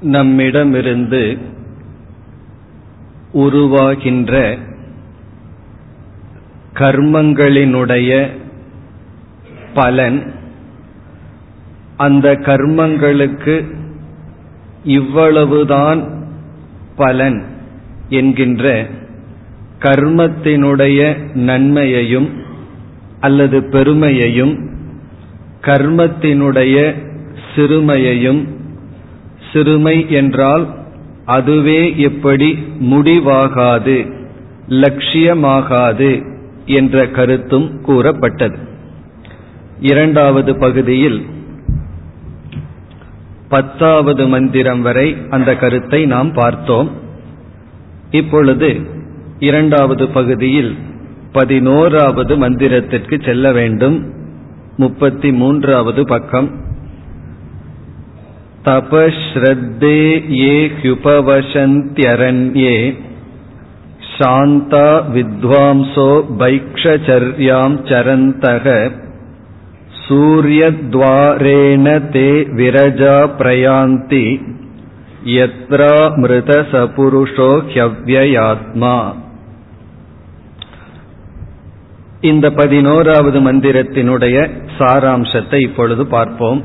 நம்மிடமிருந்து உருவாகின்ற கர்மங்களினுடைய பலன் அந்த கர்மங்களுக்கு இவ்வளவுதான் பலன் என்கின்ற கர்மத்தினுடைய நன்மையையும் அல்லது பெருமையையும் கர்மத்தினுடைய சிறுமையையும் சிறுமை என்றால் அதுவே எப்படி முடிவாகாது லட்சியமாகாது என்ற கருத்தும் கூறப்பட்டது. இரண்டாவது பகுதியில் பத்தாவது மந்திரம் வரை அந்த கருத்தை நாம் பார்த்தோம். இப்பொழுது இரண்டாவது பகுதியில் பதினோராவது மந்திரத்திற்கு செல்ல வேண்டும். முப்பத்தி மூன்றாவது பக்கம். तपश्रद्धे ये ह्युपवशन्त्यरण्ये शान्ता विद्वांसो भैक्षचर्यां चरन्तः सूर्यद्वारेण ते विरजा प्रयान्ति यत्रामृतसपुरुषो ह्यव्ययात्मा இந்த பதினோராவது மந்திரத்தினுடைய சாராம்சத்தை இப்பொழுது பார்ப்போம்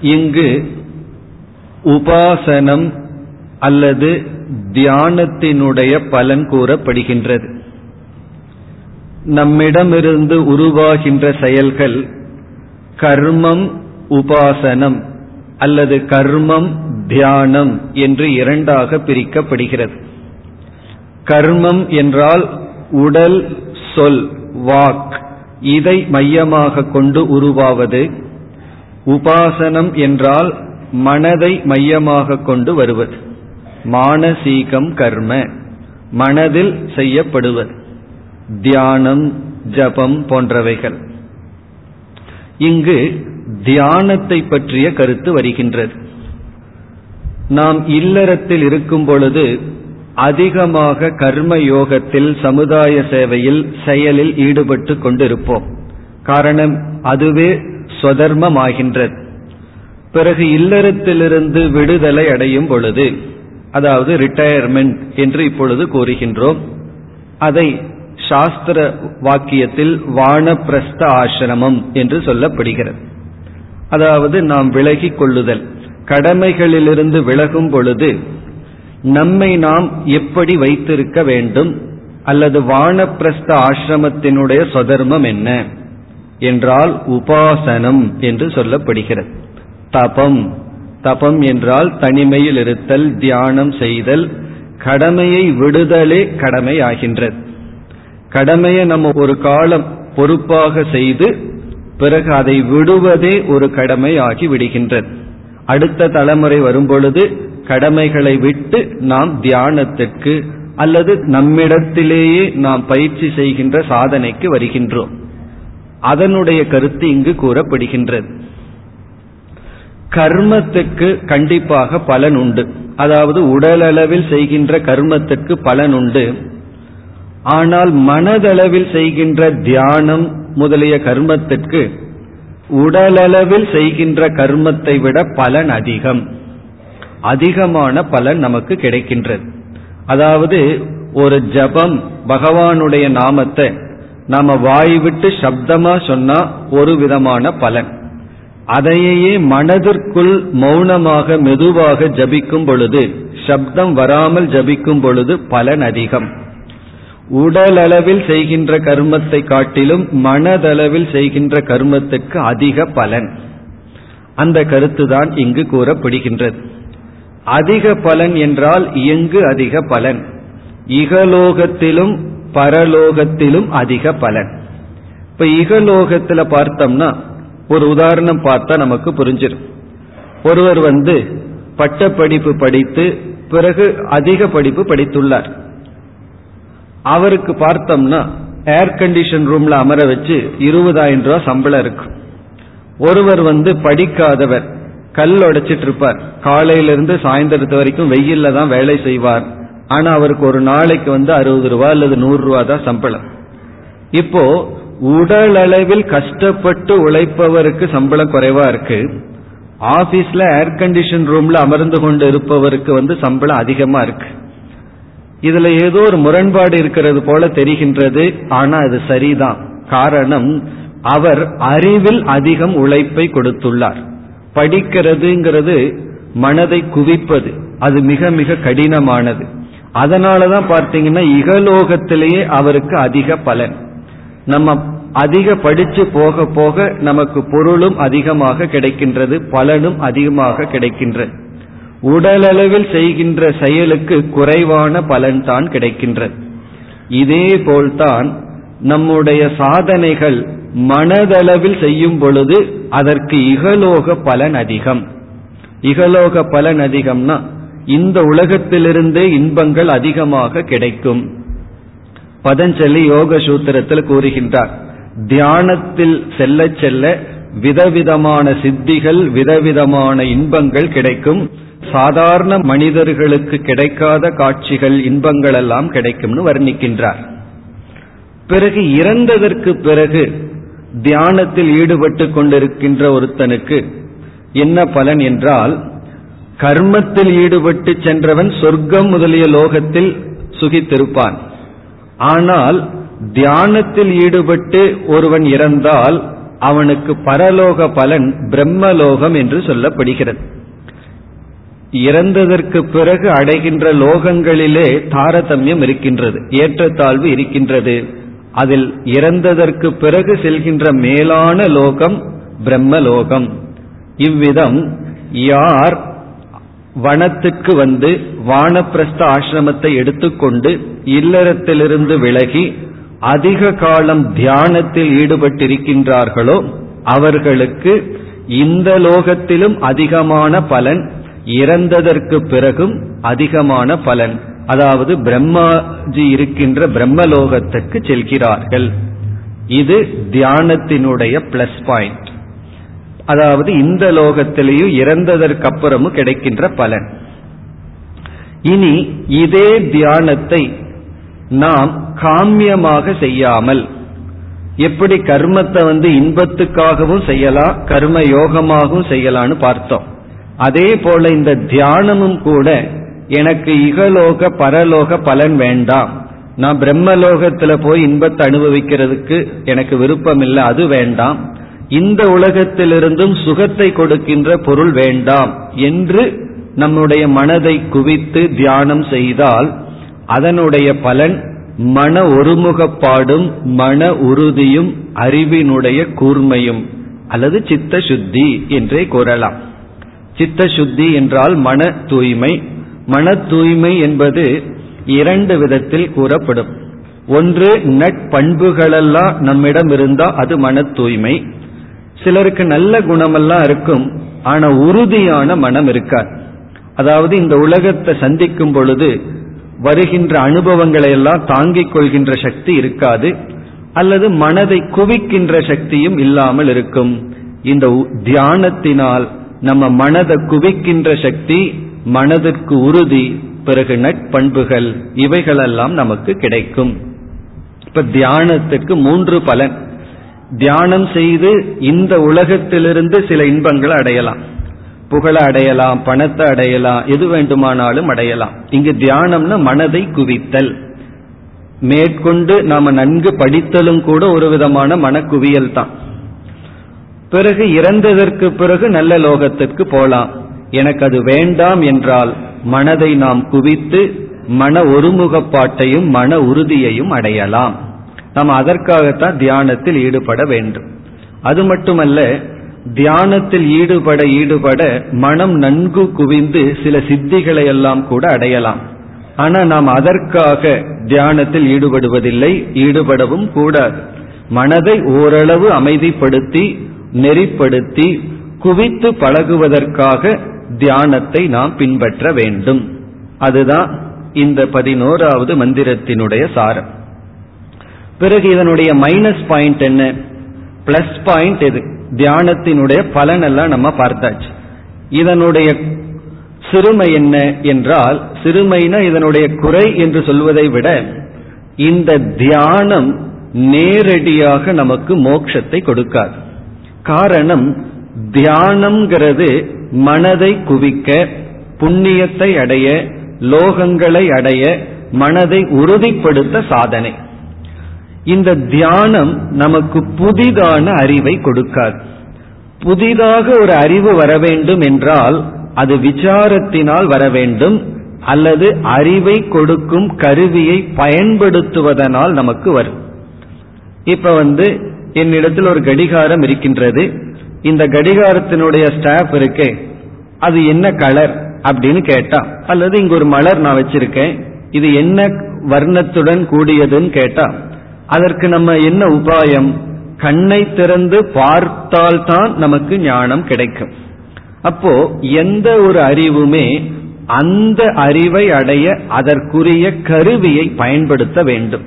இங்கு உபாசனம் அல்லது தியானத்தினுடைய பலன் கூறப்படுகின்றது. நம்மிடமிருந்து உருவாகின்ற செயல்கள் கர்மம் உபாசனம் அல்லது கர்மம் தியானம் என்று இரண்டாக பிரிக்கப்படுகிறது. கர்மம் என்றால் உடல் சொல் வாக் இதை மையமாக கொண்டு உருவாவது உபாசனம் என்றால் மனதை மையமாக கொண்டு வருவது. மானசீகம் கர்ம மனதில் செய்யப்படுவது. தியானம் ஜபம் போன்றவைகள். இங்கு தியானத்தை பற்றிய கருத்து வருகின்றது. நாம் இல்லறத்தில் இருக்கும் பொழுது அதிகமாக கர்ம யோகத்தில் சமுதாய சேவையில் செயலில் ஈடுபட்டு கொண்டிருப்போம். காரணம் அதுவே ஸ்வதர்மமாகின்றது. பிறகு இல்லறத்திலிருந்து விடுதலை அடையும் பொழுது அதாவது ரிட்டையர்மெண்ட் என்று இப்பொழுது கூறுகின்றோம் அதை சாஸ்திர வாக்கியத்தில் வானப்பிரஸ்த ஆசிரமம் என்று சொல்லப்படுகிறது. அதாவது நாம் விலகிக் கொள்ளுதல் கடமைகளிலிருந்து விலகும் பொழுது நம்மை நாம் எப்படி வைத்திருக்க வேண்டும் அல்லது வானப்பிரஸ்த ஆசிரமத்தினுடைய சொதர்மம் என்ன? என்றால் உபாசனம் என்று சொல்லப்படுகிறது. தபம். தபம் என்றால் தனிமையில் இருத்தல் தியானம் செய்தல் கடமையை விடுதலே கடமை ஆகின்றது. கடமையை நம்ம ஒரு காலம் பொறுப்பாக செய்து பிறகு அதை விடுவதே ஒரு கடமை ஆகி விடுகின்றது. அடுத்த தலைமுறை வரும்பொழுது கடமைகளை விட்டு நாம் தியானத்திற்கு அல்லது நம்மிடத்திலேயே நாம் பயிற்சி செய்கின்ற சாதனைக்கு வருகின்றோம். அதனுடைய கருத்து இங்கு கூறப்படுகின்றது. கர்மத்துக்கு கண்டிப்பாக பலன் உண்டு. அதாவது உடலளவில் செய்கின்ற கர்மத்துக்கு பலன் உண்டு. ஆனால் மனதளவில் செய்கின்ற தியானம் முதலிய கர்மத்திற்கு உடலளவில் செய்கின்ற கர்மத்தை விட பலன் அதிகம். அதிகமான பலன் நமக்கு கிடைக்கின்றது. அதாவது ஒரு ஜபம் பகவானுடைய நாமத்தை நாம வாய் விட்டு சப்தமா சொன்னா ஒரு விதமான பலன். அதையே மனதிற்குள் மௌனமாக மெதுவாக ஜபிக்கும் பொழுது சப்தம் வராமல் ஜபிக்கும் பொழுது பலன் அதிகம். உடலளவில் செய்கின்ற கர்மத்தை காட்டிலும் மனதளவில் செய்கின்ற கர்மத்துக்கு அதிக பலன். அந்த கருத்துதான் இங்கு கூறப்படுகின்றது. அதிக பலன் என்றால் எங்கு அதிக பலன். இகலோகத்திலும் பரலோகத்திலும் அதிக பலன். இப்ப இகலோகத்துல பார்த்தோம்னா ஒரு உதாரணம் பார்த்தா நமக்கு புரிஞ்சிடும் ஒருவர் வந்து பட்டப்படிப்பு படித்து பிறகு அதிக படிப்பு படித்துள்ளார். அவருக்கு பார்த்தோம்னா ஏர் கண்டிஷன் ரூம்ல அமர வச்சு இருபதாயிரம் ரூபாய் சம்பளம் இருக்கும் ஒருவர் வந்து படிக்காதவர் கல் உடைச்சிட்டு இருப்பார். காலையிலிருந்து சாயந்தரத்து வரைக்கும் வெயில்ல தான் வேலை செய்வார். ஆனா அவருக்கு ஒரு நாளைக்கு வந்து அறுபது ரூபா அல்லது நூறு ரூபா தான் சம்பளம். இப்போ உடல் அளவில் கஷ்டப்பட்டு உழைப்பவருக்கு சம்பளம் குறைவா இருக்கு. ஆபீஸ்ல ஏர் கண்டிஷன் ரூம்ல அமர்ந்து கொண்டு இருப்பவருக்கு வந்து சம்பளம் அதிகமா இருக்கு. இதுல ஏதோ ஒரு முரண்பாடு இருக்கிறது போல தெரிகின்றது ஆனா அது சரிதான். காரணம் அவர் அறிவில் அதிகம் உழைப்பை கொடுத்துள்ளார். படிக்கிறதுங்கிறது மனதை குவிப்பது அது மிக மிக கடினமானது. அதனாலதான் பார்த்தீங்கன்னா இகலோகத்திலேயே அவருக்கு அதிக பலன். நம்ம அதிக படிச்சு போக போக நமக்கு பொருளும் அதிகமாக கிடைக்கின்றது பலனும் அதிகமாக கிடைக்கின்றது உடலளவில் செய்கின்ற செயலுக்கு குறைவான பலன் தான் கிடைக்கின்றது இதே போல்தான் நம்முடைய சாதனைகள் மனதளவில் செய்யும் பொழுது அதற்கு இகலோக பலன் அதிகம். இகலோக பலன் அதிகம்னா இந்த உலகத்திலிருந்தே இன்பங்கள் அதிகமாக கிடைக்கும். பதஞ்சலி யோக சூத்திரத்தில் கூறுகின்றார் தியானத்தில் செல்ல செல்ல விதவிதமான சித்திகள் விதவிதமான இன்பங்கள் கிடைக்கும். சாதாரண மனிதர்களுக்கு கிடைக்காத காட்சிகள் இன்பங்கள் எல்லாம் கிடைக்கும்னு வர்ணிக்கின்றார். பிறகு இறந்ததற்கு பிறகு தியானத்தில் ஈடுபட்டு கொண்டிருக்கின்ற ஒருத்தனுக்கு என்ன பலன் என்றால் கர்மத்தில் ஈடுபட்டு சென்றவன் சொர்க்கம் முதலிய லோகத்தில் சுகித்திருப்பான். ஆனால் தியானத்தில் ஈடுபட்டு ஒருவன் இறந்தால் அவனுக்கு பரலோக பலன் பிரம்மலோகம் என்று சொல்லப்படுகிறது. இறந்ததற்கு பிறகு அடைகின்ற லோகங்களிலே தாரதமியம் இருக்கின்றது ஏற்றத்தாழ்வு இருக்கின்றது. அதில் இறந்ததற்கு பிறகு செல்கின்ற மேலான லோகம் பிரம்மலோகம். இவ்விதம் யார் வனத்துக்கு வந்து வானப்பிரஸ்த ஆசிரமத்தை எடுத்துக்கொண்டு இல்லறத்திலிருந்து விலகி அதிக காலம் தியானத்தில் ஈடுபட்டிருக்கின்றார்களோ அவர்களுக்கு இந்த லோகத்திலும் அதிகமான பலன் இறந்ததற்கு பிறகும் அதிகமான பலன். அதாவது பிரம்மாஜி இருக்கின்ற பிரம்மலோகத்துக்கு செல்கிறார்கள். இது தியானத்தினுடைய பிளஸ் பாயிண்ட் அதாவது இந்த லோகத்திலேயும் இறந்ததற்கு அப்புறமும் கிடைக்கின்ற பலன். இனி இதே தியானத்தை நாம் காமியமாக செய்யாமல் எப்படி கர்மத்தை வந்து இன்பத்துக்காகவும் செய்யலாம் கர்ம யோகமாகவும் செய்யலாம்னு பார்த்தோம். அதே போல இந்த தியானமும் கூட எனக்கு இகலோக பரலோக பலன் வேண்டாம். நான் பிரம்மலோகத்துல போய் இன்பத்தை அனுபவிக்கிறதுக்கு எனக்கு விருப்பம் இல்லை அது வேண்டாம். இந்த உலகத்திலிருந்தும் சுகத்தை கொடுக்கின்ற பொருள் வேண்டாம் என்று நம்முடைய மனதை குவித்து தியானம் செய்தால் அதனுடைய பலன் மன ஒருமுகப்பாடும் மன உறுதியும் அறிவினுடைய கூர்மையும் அல்லது சித்த சுத்தி என்றே கூறலாம். சித்த சுத்தி என்றால் மன தூய்மை. மன தூய்மை என்பது இரண்டு விதத்தில் கூறப்படும். ஒன்று நட்பண்புகளெல்லாம் நம்மிடம் இருந்தால் அது மன தூய்மை. சிலருக்கு நல்ல குணமெல்லாம் இருக்கும் ஆனா உறுதியான மனம் இருக்கார் அதாவது இந்த உலகத்தை சந்திக்கும் பொழுது வருகின்ற அனுபவங்களை எல்லாம் தாங்கிக் கொள்கின்ற சக்தி இருக்காது அல்லது மனதை குவிக்கின்ற சக்தியும் இல்லாமல் இருக்கும். இந்த தியானத்தினால் நம்ம மனதை குவிக்கின்ற சக்தி மனதிற்கு உறுதி பிறகு நட்பண்புகள் இவைகளெல்லாம் நமக்கு கிடைக்கும். இப்ப தியானத்துக்கு மூன்று பலன். தியானம் செய்து இந்த உலகத்திலிருந்து சில இன்பங்களை அடையலாம். புகழை அடையலாம் பணத்தை அடையலாம் எது வேண்டுமானாலும் அடையலாம். இங்கு தியானம்னா மனதை குவித்தல். மேற்கொண்டு நாம நன்கு படித்தலும் கூட ஒரு விதமான மனக்குவியல் தான். பிறகு இறந்ததற்கு பிறகு நல்ல லோகத்திற்கு போலாம். எனக்கு அது வேண்டாம் என்றால் மனதை நாம் குவித்து மன ஒருமுகப்பாட்டையும் மன உறுதியையும் அடையலாம். நாம் அதற்காகத்தான் தியானத்தில் ஈடுபட வேண்டும். அது மட்டுமல்ல தியானத்தில் ஈடுபட ஈடுபட மனம் நன்கு குவிந்து சில சித்திகளை எல்லாம் கூட அடையலாம். ஆனா நாம் அதற்காக தியானத்தில் ஈடுபடுவதில்லை ஈடுபடவும் கூடாது. மனதை ஓரளவு அமைதிப்படுத்தி நெறிப்படுத்தி குவித்து பழகுவதற்காக தியானத்தை நாம் பின்பற்ற வேண்டும். அதுதான் இந்த பதினோராவது மந்திரத்தினுடைய சாரம். பிறகு இதனுடைய மைனஸ் பாயிண்ட் என்ன? பிளஸ் பாயிண்ட் எது? தியானத்தினுடைய பலன் எல்லாம் நம்ம பார்த்தாச்சு. இதனுடைய சிறுமை என்ன என்றால் சிறுமைனா இதனுடைய குறை என்று சொல்வதை விட இந்த தியானம் நேரடியாக நமக்கு மோட்சத்தை கொடுக்காது. காரணம் தியானம்ங்கிறது மனதை குவிக்க புண்ணியத்தை அடைய லோகங்களை அடைய மனதை உறுதிப்படுத்த சாதனை. இந்த தியானம் நமக்கு புதிதான அறிவை கொடுக்காது. புதிதாக ஒரு அறிவு வர வேண்டும் என்றால் அது விசாரத்தினால் வர வேண்டும் அல்லது அறிவை கொடுக்கும் கருவியை பயன்படுத்துவதனால் நமக்கு வரும். இப்ப வந்து என்னிடத்தில் ஒரு கடிகாரம் இருக்கின்றது. இந்த கடிகாரத்தினுடைய ஸ்டாப் இருக்கே அது என்ன கலர் அப்படின்னு கேட்டா அல்லது இங்க ஒரு மலர் நான் வச்சிருக்கேன் இது என்ன வர்ணத்துடன் கூடியதுன்னு கேட்டா அதற்கு நம்ம என்ன உபாயம்? கண்ணை திறந்து பார்த்தால்தான் நமக்கு ஞானம் கிடைக்கும். அப்போ எந்த ஒரு அறிவுமே அந்த அறிவை அடைய அதற்குரிய கருவியை பயன்படுத்த வேண்டும்.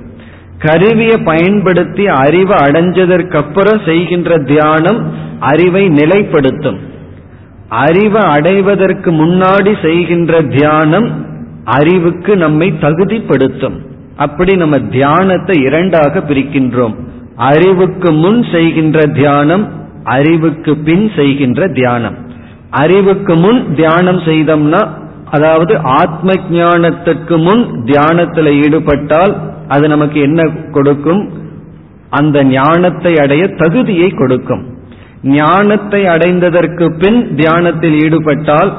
கருவியை பயன்படுத்தி அறிவை அடைஞ்சதற்கு அப்புறம் செய்கின்ற தியானம் அறிவை நிலைப்படுத்தும். அறிவை அடைவதற்கு முன்னாடி செய்கின்ற தியானம் அறிவுக்கு நம்மை தகுதிப்படுத்தும். அப்படி நம்ம தியானத்தை இரண்டாக பிரிக்கின்றோம். அறிவுக்கு முன் செய்கின்ற தியானம் அறிவுக்கு பின் செய்கின்ற தியானம். அறிவுக்கு முன் தியானம் செய்தோம்னா அதாவது ஆத்ம ஞானத்துக்கு முன் தியானத்தில் ஈடுபட்டால் அது நமக்கு என்ன கொடுக்கும்? அந்த ஞானத்தை அடைய தகுதியை கொடுக்கும். ஞானத்தை அடைந்ததற்கு பின் தியானத்தில் ஈடுபட்டால்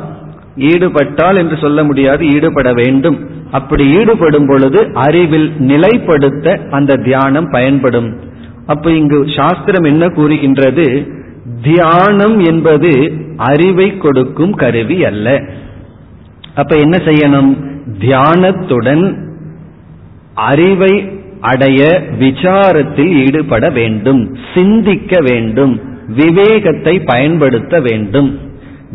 ஈடுபட்டால் என்று சொல்ல முடியாது ஈடுபட வேண்டும். அப்படி ஈடுபடும் பொழுது அறிவில் நிலைப்படுத்த அந்த தியானம் பயன்படும். அப்ப இங்கு சாஸ்திரம் என்ன கூறுகின்றது? தியானம் என்பது அறிவை கொடுக்கும் கருவி அல்ல. அப்ப என்ன செய்யணும்? தியானத்துடன் அறிவை அடைய விசாரத்தில் ஈடுபட வேண்டும். சிந்திக்க வேண்டும். விவேகத்தை பயன்படுத்த வேண்டும்.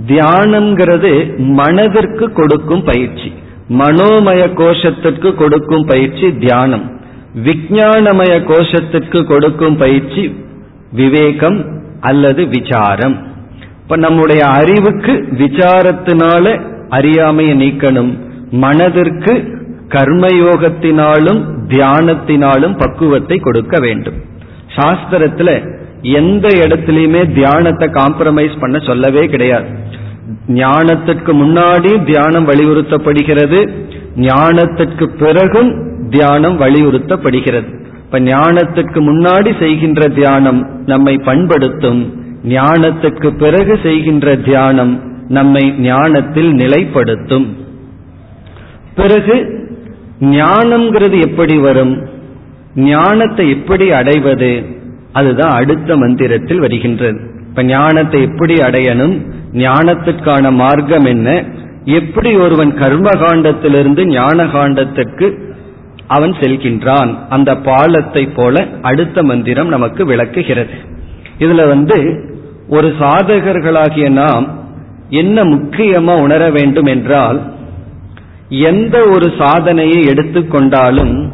தியானம்ங்கிறது மனதிற்கு கொடுக்கும் பயிற்சி. மனோமய கோஷத்திற்கு கொடுக்கும் பயிற்சி தியானம். விஜயானமய கோஷத்திற்கு கொடுக்கும் பயிற்சி விவேகம் அல்லது விசாரம். இப்ப நம்முடைய அறிவுக்கு விசாரத்தினால அறியாமையை நீக்கணும். மனதிற்கு கர்மயோகத்தினாலும் தியானத்தினாலும் பக்குவத்தை கொடுக்க வேண்டும். சாஸ்திரத்துல எந்த இடத்துலயுமே தியானத்தை காம்ப்ரமைஸ் பண்ண சொல்லவே கிடையாது. ஞானத்திற்கு முன்னாடி தியானம் வலியுறுத்தப்படுகிறது. ஞானத்திற்கு பிறகும் தியானம் வலியுறுத்தப்படுகிறது. இப்ப ஞானத்திற்கு முன்னாடி செய்கின்ற தியானம் நம்மை பண்படுத்தும். ஞானத்துக்கு பிறகு செய்கின்ற தியானம் நம்மை ஞானத்தில் நிலைப்படுத்தும். பிறகு ஞானம்ங்கிறது எப்படி வரும்? ஞானத்தை எப்படி அடைவது? அதுதான் அடுத்த மந்திரத்தில் வருகின்றது. இப்ப ஞானத்தை எப்படி அடையணும்? ஞானத்திற்கான மார்க்கம் என்ன? எப்படி ஒருவன் கர்ம காண்டத்திலிருந்து ஞான காண்டத்துக்கு அவன் செல்கின்றான்? அந்த பாலத்தை போல அடுத்த மந்திரம் நமக்கு விளக்குகிறது. இதுல வந்து ஒரு சாதகர்களாகிய நாம் என்ன முக்கியமா உணர வேண்டும் என்றால் எந்த ஒரு சாதனையை எடுத்துக்கொண்டாலும்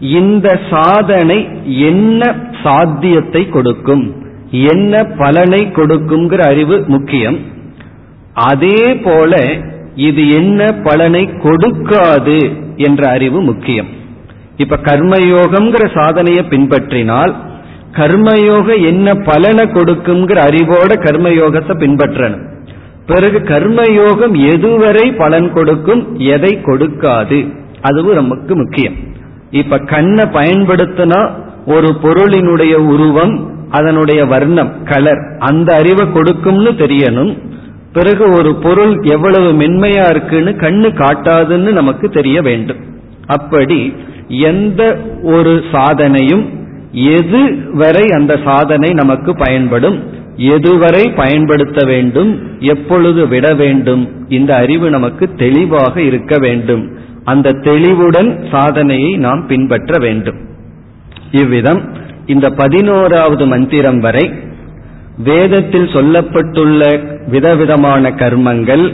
இந்த சாதனை என்ன சாத்தியத்தை கொடுக்கும்? என்ன பலனை கொடுக்குங்கிற அறிவு முக்கியம். அதே போல இது என்ன பலனை கொடுக்காது என்ற அறிவு முக்கியம். இப்ப கர்மயோகம்ங்கிற சாதனையை பின்பற்றினால் கர்மயோக என்ன பலனை கொடுக்குங்கிற அறிவோட கர்மயோகத்தை பின்பற்றணும். பிறகு கர்மயோகம் எதுவரை பலன் கொடுக்கும்? எதை கொடுக்காது? அதுவும் நமக்கு முக்கியம். இப்ப கண்ணை பயன்படுத்தினா ஒரு பொருளினுடைய உருவம் அதனுடைய வர்ணம் கலர் அந்த அறிவை கொடுக்கும்னு தெரியணும். பிறகு ஒரு பொருள் எவ்வளவு மென்மையா இருக்குன்னு கண்ணு காட்டாதுன்னு நமக்கு தெரிய வேண்டும். அப்படி எந்த ஒரு சாதனையும் எது வரை அந்த சாதனை நமக்கு பயன்படும் எதுவரை பயன்படுத்த வேண்டும் எப்பொழுது விட வேண்டும் இந்த அறிவு நமக்கு தெளிவாக இருக்க வேண்டும். அந்த தெளிவுடன் சாதனையை நாம் பின்பற்ற வேண்டும். இவ்விதம் இந்த பதினோராவது மந்திரம் வரை வேதத்தில் சொல்லப்பட்டுள்ள விதவிதமான கர்மங்கள்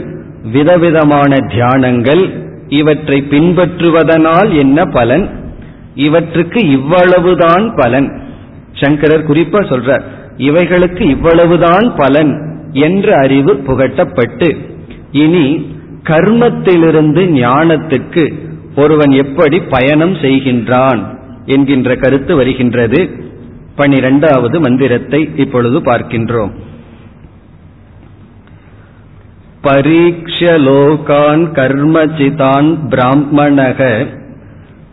விதவிதமான தியானங்கள் இவற்றை பின்பற்றுவதனால் என்ன பலன்? இவற்றுக்கு இவ்வளவுதான் பலன். சங்கரர் குறிப்பா சொல்றார் இவைகளுக்கு இவ்வளவுதான் பலன் என்ற அறிவு புகட்டப்பட்டு இனி கர்மத்திலிருந்து ஞானத்துக்கு ஒருவன் எப்படி பயணம் செய்கின்றான் என்கின்ற கருத்து வருகின்றது. பனிரெண்டாவது மந்திரத்தை இப்பொழுது பார்க்கின்றோம். பரீட்சலோகான் கர்மச்சிதான் பிராமணக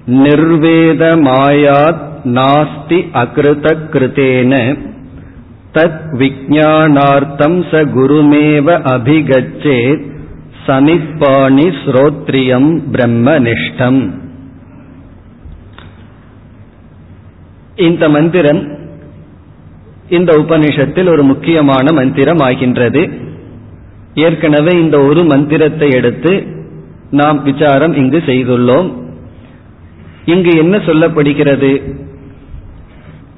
நிர்வேத மாயாத் நாஸ்தி அகிருத தத் விஜானார்த்தம் ச குருமேவ அபிகச்சேத் சமிப்பாணி ஸ்ரோத்ரியம் பிரம்மனிஷ்டம். இந்த மந்திரம் இந்த உபனிஷத்தில் ஒரு முக்கியமான மந்திரம் ஆகின்றது ஏற்கனவே இந்த ஒரு மந்திரத்தை எடுத்து நாம் விசாரம் இங்கு செய்துள்ளோம். இங்கு என்ன சொல்லப்படுகிறது?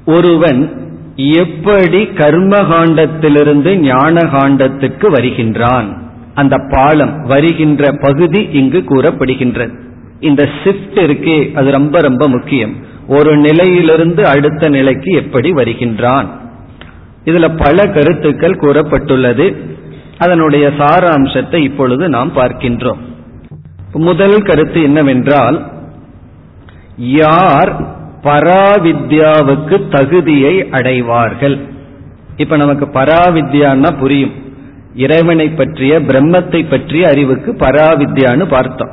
ஒருவன் எப்படி கர்மகாண்டத்திலிருந்து ஞான காண்டத்துக்கு வருகின்றான்? அந்த பாலம் வருகின்ற பகுதி இங்கு கூறப்படுகின்றது. இந்த ஷிப்ட் இருக்கே அது ரொம்ப ரொம்ப முக்கியம். ஒரு நிலையிலிருந்து அடுத்த நிலைக்கு எப்படி வருகின்றான். இதுல பல கருத்துக்கள் கூறப்பட்டுள்ளது. அதனுடைய சாராம்சத்தை இப்பொழுது நாம் பார்க்கின்றோம். முதல் கருத்து என்னவென்றால் யார் பராவித்யாவுக்கு தகுதியை அடைவார்கள்? இப்ப நமக்கு பராவித்யான்னா புரியும். இறைவனை பற்றிய பிரம்மத்தை பற்றிய அறிவுக்கு பராவித்யான்னு பார்த்தோம்.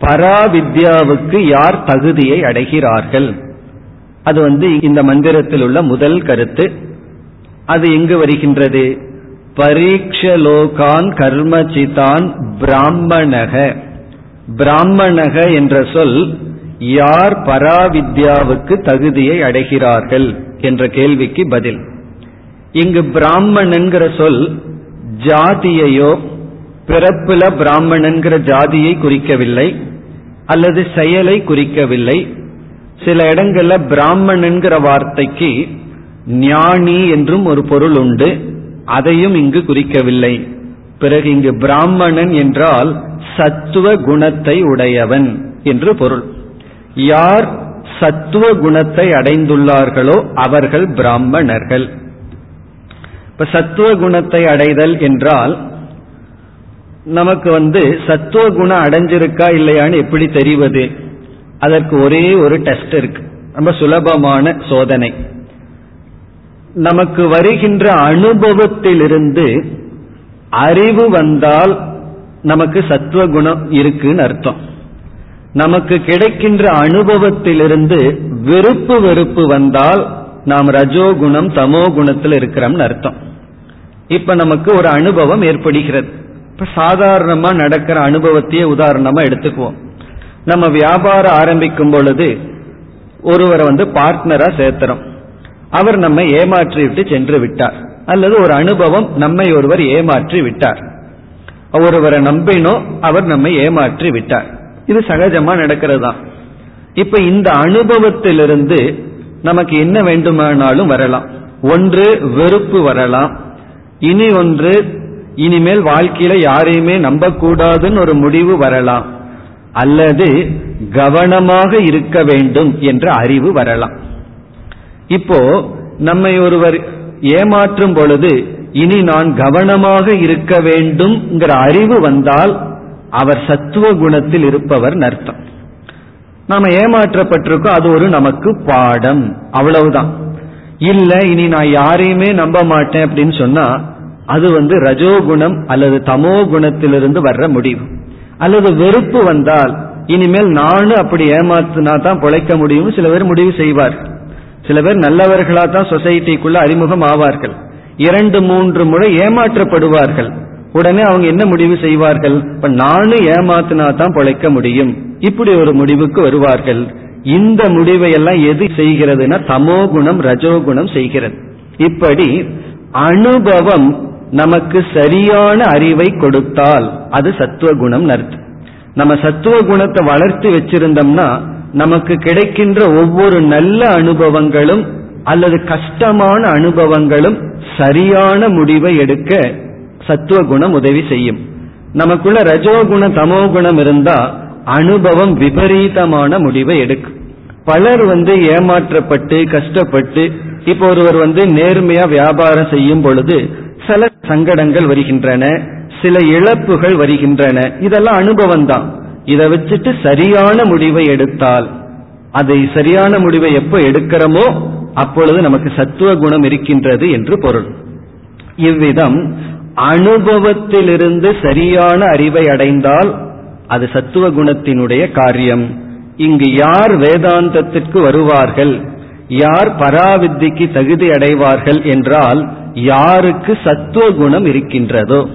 பராவித்யாவுக்கு யார் தகுதியை அடைகிறார்கள்? அது வந்து இந்த மந்திரத்தில் உள்ள முதல் கருத்து. அது எங்கு வருகின்றது? பரீட்சலோகான் கர்மசிதான் பிராமணக. பிராமணக என்ற சொல் யார் பராவித்யாவுக்கு தகுதியை அடைகிறார்கள்? என்ற கேள்விக்கு பதில். இங்கு பிராமணன்கிற சொல் ஜாதியையோ பிறப்புல பிராமணன்கிற ஜாதியை குறிக்கவில்லை அல்லது செயலை குறிக்கவில்லை. சில இடங்கள்ல பிராமணன்கிற வார்த்தைக்கு ஞானி என்றும் ஒரு பொருள் உண்டு அதையும் இங்கு குறிக்கவில்லை. பிறகு இங்கு பிராமணன் என்றால் சத்துவ குணத்தை உடையவன் என்று பொருள். யார் சத்துவ குணத்தை அடைந்துள்ளார்களோ அவர்கள் பிராமணர்கள். இப்ப சத்துவ குணத்தை அடைதல் என்றால் நமக்கு வந்து சத்துவ குணம் அடைஞ்சிருக்கா இல்லையான்னு எப்படி தெரிவது? அதற்கு ஒரே ஒரு டெஸ்ட் இருக்கு. ரொம்ப சுலபமான சோதனை. நமக்கு வருகின்ற அனுபவத்திலிருந்து அறிவு வந்தால் நமக்கு சத்துவ குணம் இருக்குன்னு அர்த்தம். நமக்கு கிடைக்கின்ற அனுபவத்திலிருந்து வெறுப்பு வெறுப்பு வந்தால் நாம் ரஜோ குணம் தமோ குணத்தில் இருக்கிறோம்னு அர்த்தம். இப்ப நமக்கு ஒரு அனுபவம் ஏற்படுகிறது. இப்ப சாதாரணமா நடக்கிற அனுபவத்தையே உதாரணமா எடுத்துக்குவோம். நம்ம வியாபாரம் ஆரம்பிக்கும் பொழுது ஒருவரை வந்து பார்ட்னரா சேர்த்துறோம். அவர் நம்மை ஏமாற்றி விட்டு சென்று விட்டார். அல்லது ஒரு அனுபவம் நம்மை ஒருவர் ஏமாற்றி விட்டார். ஒருவரை நம்பினோ அவர் நம்மை ஏமாற்றி விட்டார். இது சகஜமா நடக்கிறது தான் இப்ப இந்த அனுபவத்திலிருந்து நமக்கு என்ன வேண்டுமானாலும் வரலாம். ஒன்று வெறுப்பு வரலாம். இனி ஒன்று இனிமேல் வாழ்க்கையில யாரையுமே நம்பக்கூடாதுன்னு ஒரு முடிவு வரலாம். அல்லது கவனமாக இருக்க வேண்டும் என்ற அறிவு வரலாம். இப்போ நம்மை ஒருவர் ஏமாற்றும் பொழுது இனி நான் கவனமாக இருக்க வேண்டும்ங்கிற அறிவு வந்தால் அவர் சத்துவ குணத்தில் இருப்பவர் நர்த்தம் நாம ஏமாற்றப்பட்டிருக்கோம் அது ஒரு நமக்கு பாடம். அவ்வளவுதான். இல்ல இனி நான் யாரையுமே நம்ப மாட்டேன் அப்படின்னு சொன்னா அது வந்து ரஜோகுணம் அல்லது தமோ குணத்திலிருந்து வர்ற முடிவு. அல்லது வெறுப்பு வந்தால் இனிமேல் நானும் அப்படி ஏமாத்தினா தான் பிழைக்க முடியும் சில பேர் முடிவு செய்வார் சில பேர் நல்லவர்களா தான் சொசைட்டிக்குள்ள அறிமுகம் ஆவார்கள். இரண்டு மூன்று முறை ஏமாற்றப்படுவார்கள். உடனே அவங்க என்ன முடிவு செய்வார்கள்? இப்ப நானும் ஏமாத்தினா தான் பிழைக்க முடியும். இப்படி ஒரு முடிவுக்கு வருவார்கள். இந்த முடிவை எல்லாம் எது செய்கிறதுனா தமோ குணம் ரஜோகுணம் செய்கிறது. இப்படி அனுபவம் நமக்கு சரியான அறிவை கொடுத்தால் அது சத்துவ குணம் அர்த்தம். நம்ம சத்துவ குணத்தை வளர்த்து வச்சிருந்தோம்னா நமக்கு கிடைக்கின்ற ஒவ்வொரு நல்ல அனுபவங்களும் அல்லது கஷ்டமான அனுபவங்களும் சரியான முடிவை எடுக்க சத்துவ குணம் உதவி செய்யும். நமக்குள்ள ரஜோகுண தமோ குணம் இருந்தா அனுபவம் விபரீதமான முடிவை எடுக்கும். பலர் வந்து ஏமாற்றப்பட்டு கஷ்டப்பட்டு இப்போ ஒருவர் வந்து நேர்மையா வியாபாரம் செய்யும் பொழுது சில சங்கடங்கள் வருகின்றன சில இழப்புகள் வருகின்றன. இதெல்லாம் அனுபவம் தான் இதை வச்சுட்டு சரியான முடிவை எடுத்தால் அதை சரியான முடிவை எப்ப எடுக்கிறோமோ அப்பொழுது நமக்கு சத்துவ குணம் இருக்கின்றது என்று பொருள். இவ்விதம் அனுபவத்திலிருந்து சரியான அறிவை அடைந்தால் அது சத்துவ குணத்தினுடைய காரியம். இங்கு யார் வேதாந்தத்திற்கு வருவார்கள்? யார் பராவித்திக்கு தகுதி அடைவார்கள் என்றால் யாருக்கு சத்துவ குணம் இருக்கின்றதோ?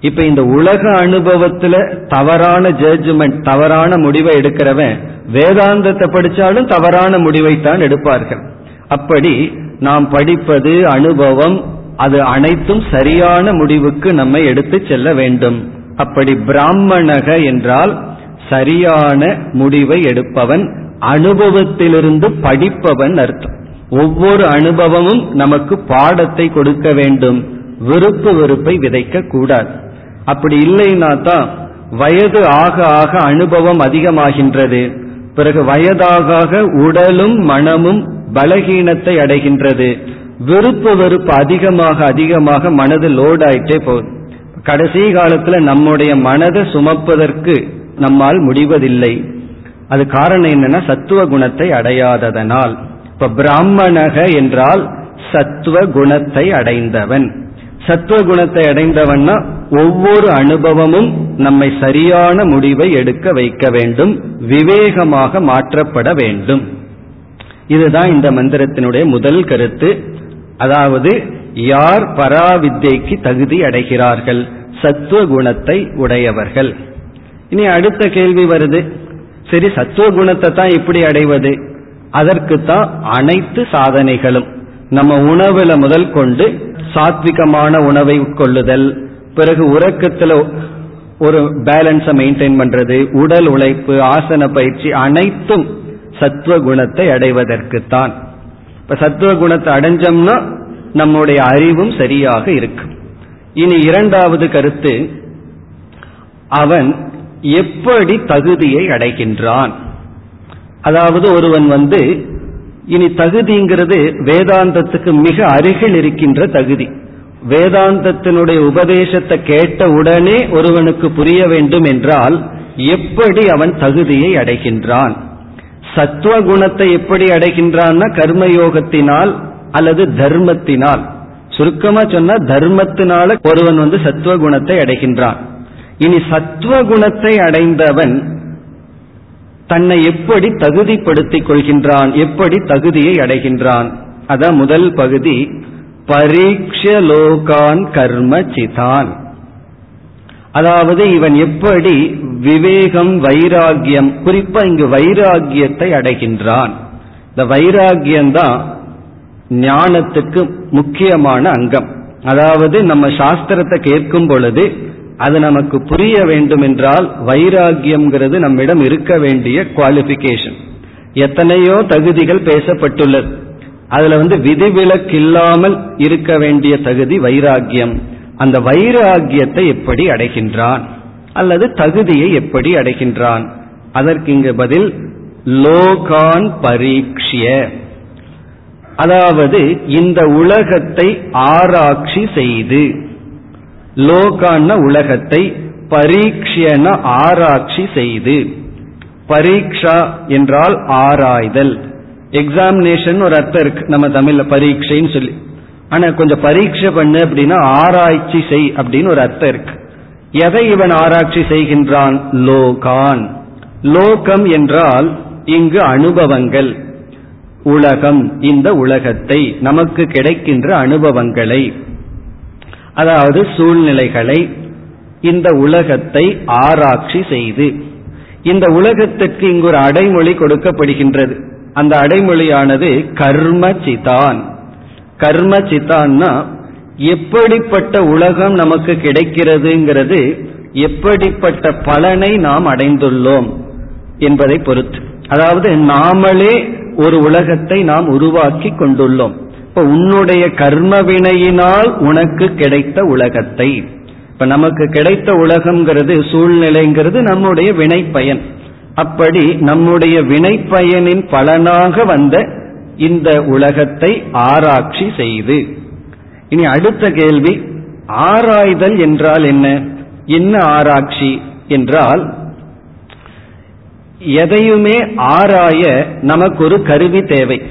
இப்ப இந்த உலக அனுபவத்துல தவறான ஜட்ஜ்மெண்ட் தவறான முடிவை எடுக்கிறவன் வேதாந்தத்தை படிச்சாலும் தவறான முடிவைத்தான் எடுப்பார்கள். அப்படி நாம் படிப்பது அனுபவம் அது அனைத்தும் சரியான முடிவுக்கு நம்மை எடுத்து செல்ல வேண்டும். அப்படி பிராமணக என்றால் சரியான முடிவை எடுப்பவன் அனுபவத்திலிருந்து படிப்பவன் அர்த்தம். ஒவ்வொரு அனுபவமும் நமக்கு பாடத்தை கொடுக்க வேண்டும். விருப்பு வெறுப்பை விதைக்க கூடாது. அப்படி இல்லைன்னா தான் வயது ஆக ஆக அனுபவம் அதிகமாகின்றது. பிறகு வயதாக உடலும் மனமும் பலகீனத்தை அடைகின்றது. வெறுப்பு வெறுப்பு அதிகமாக அதிகமாக மனது லோட் ஆயிட்டே போகுது. கடைசி காலத்துல நம்முடைய மனதை சுமப்பதற்கு நம்மால் முடிவதில்லை. அது காரணம் என்னன்னா சத்துவ குணத்தை அடையாததனால். இப்ப பிராமணக என்றால் சத்துவ குணத்தை அடைந்தவன். சத்துவ குணத்தை அடைந்தவன்னா ஒவ்வொரு அனுபவமும் நம்மை சரியான முடிவை எடுக்க வைக்க வேண்டும் விவேகமாக மாற்றப்பட வேண்டும். இதுதான் இந்த மந்திரத்தினுடைய முதல் கருத்து. அதாவது யார் பராவித்தைக்கு தகுதி அடைகிறார்கள்? சத்துவ குணத்தை உடையவர்கள். இனி அடுத்த கேள்வி வருது. சரி சத்துவ குணத்தை தான் எப்படி அடைவது? அதற்கு தான் அனைத்து சாதனைகளும். நம்ம உணவுல முதல் கொண்டு சாத்விகமான உணவை உட்கொள்ளுதல் பிறகு உறக்கத்துல ஒரு பேலன்ஸை மெயின்டைன் பண்றது உடல் உழைப்பு ஆசன பயிற்சி அனைத்தும் சத்துவ குணத்தை அடைவதற்குத்தான். இப்ப சத்துவ குணத்தை அடைஞ்சோம்னா நம்முடைய அறிவும் சரியாக இருக்கும். இனி இரண்டாவது கருத்து அவன் எப்படி தகுதியை அடைகின்றான்? அதாவது ஒருவன் வந்து இனி தகுதிங்கிறது வேதாந்தத்துக்கு மிக அருகில் இருக்கின்ற தகுதி. வேதாந்தத்தினுடைய உபதேசத்தை கேட்ட உடனே ஒருவனுக்கு புரிய வேண்டும் என்றால் எப்படி அவன் தகுதியை அடைகின்றான்? சத்துவ குணத்தை எப்படி அடைகின்றான்னா கர்மயோகத்தினால் அல்லது தர்மத்தினால். சுருக்கமா சொன்னா தர்மத்தினால ஒருவன் வந்து சத்துவ குணத்தை அடைகின்றான். இனி சத்துவ குணத்தை அடைந்தவன் தன்னை எப்படி தகுதிப்படுத்திக் கொள்கின்றான் எப்படி தகுதியை அடைகின்றான். அதான் முதல் பகுதி பரீட்சலோகான் கர்ம சிதான் அதாவது இவன் எப்படி விவேகம் வைராகியம் குறிப்பா இங்கு வைராகியத்தை அடைகின்றான். இந்த வைராகியம்தான் ஞானத்துக்கு முக்கியமான அங்கம். அதாவது நம்ம சாஸ்திரத்தை கேட்கும் பொழுது அது நமக்கு புரிய வேண்டும் என்றால் வைராகியம்ங்கிறது நம்மிடம் இருக்க வேண்டிய குவாலிபிகேஷன் எத்தனையோ தகுதிகள் பேசப்பட்டுள்ளது. அதுல வந்து விதிவிலக்கு இல்லாமல் இருக்க வேண்டிய தகுதி வைராகியம் அந்த வைராகியத்தை எப்படி அடைகின்றான்? அல்லது தகுதியை எப்படி அடைகின்றான்? அதற்கு இங்கு பதில் லோகான் பரீட்சிய அதாவது இந்த உலகத்தை ஆராய்ச்சி செய்து. லோகான உலகத்தை பரீட்சியன ஆராய்ச்சி செய்து. பரீட்சா என்றால் ஆராய்தல். எக்ஸாமினேஷன் ஒரு அர்த்தம் இருக்கு. நம்ம தமிழ்ல பரீட்சைன்னு சொல்லி. ஆனா கொஞ்சம் பரீட்சை பண்ணு அப்படின்னா ஆராய்ச்சி செய் அப்படின்னு ஒரு அர்த்தம் இருக்கு. எதை இவன் ஆராய்ச்சி செய்கின்றான்? லோகான். லோகம் என்றால் இங்கு அனுபவங்கள். உலகம் இந்த உலகத்தை நமக்கு கிடைக்கின்ற அனுபவங்களை. அதாவது சூழ்நிலைகளை இந்த உலகத்தை ஆராய்ச்சி செய்து. இந்த உலகத்திற்கு இங்கு ஒரு அடைமொழி கொடுக்கப்படுகின்றது. அந்த அடைமொழியானது கர்ம சிதான் கர்ம சித்தான்னா எப்படிப்பட்ட உலகம் நமக்கு கிடைக்கிறதுங்கிறது எப்படிப்பட்ட பலனை நாம் அடைந்துள்ளோம் என்பதை பொறுத்து. அதாவது நாமளே ஒரு உலகத்தை நாம் உருவாக்கி கொண்டுள்ளோம். இப்ப உன்னுடைய கர்ம வினையினால் உனக்கு கிடைத்த உலகத்தை. இப்ப நமக்கு கிடைத்த உலகம்ங்கிறது சூழ்நிலைங்கிறது நம்முடைய வினை பயன் அப்படி நம்முடைய வினை பயனின் பலனாக வந்த இந்த உலகத்தை ஆராய்ச்சி செய்து. இனி அடுத்த கேள்வி ஆராய்தல் என்றால் என்ன? என்ன ஆராய்ச்சி என்றால் எதையுமே ஆராய நமக்கு ஒரு கருவி தேவை.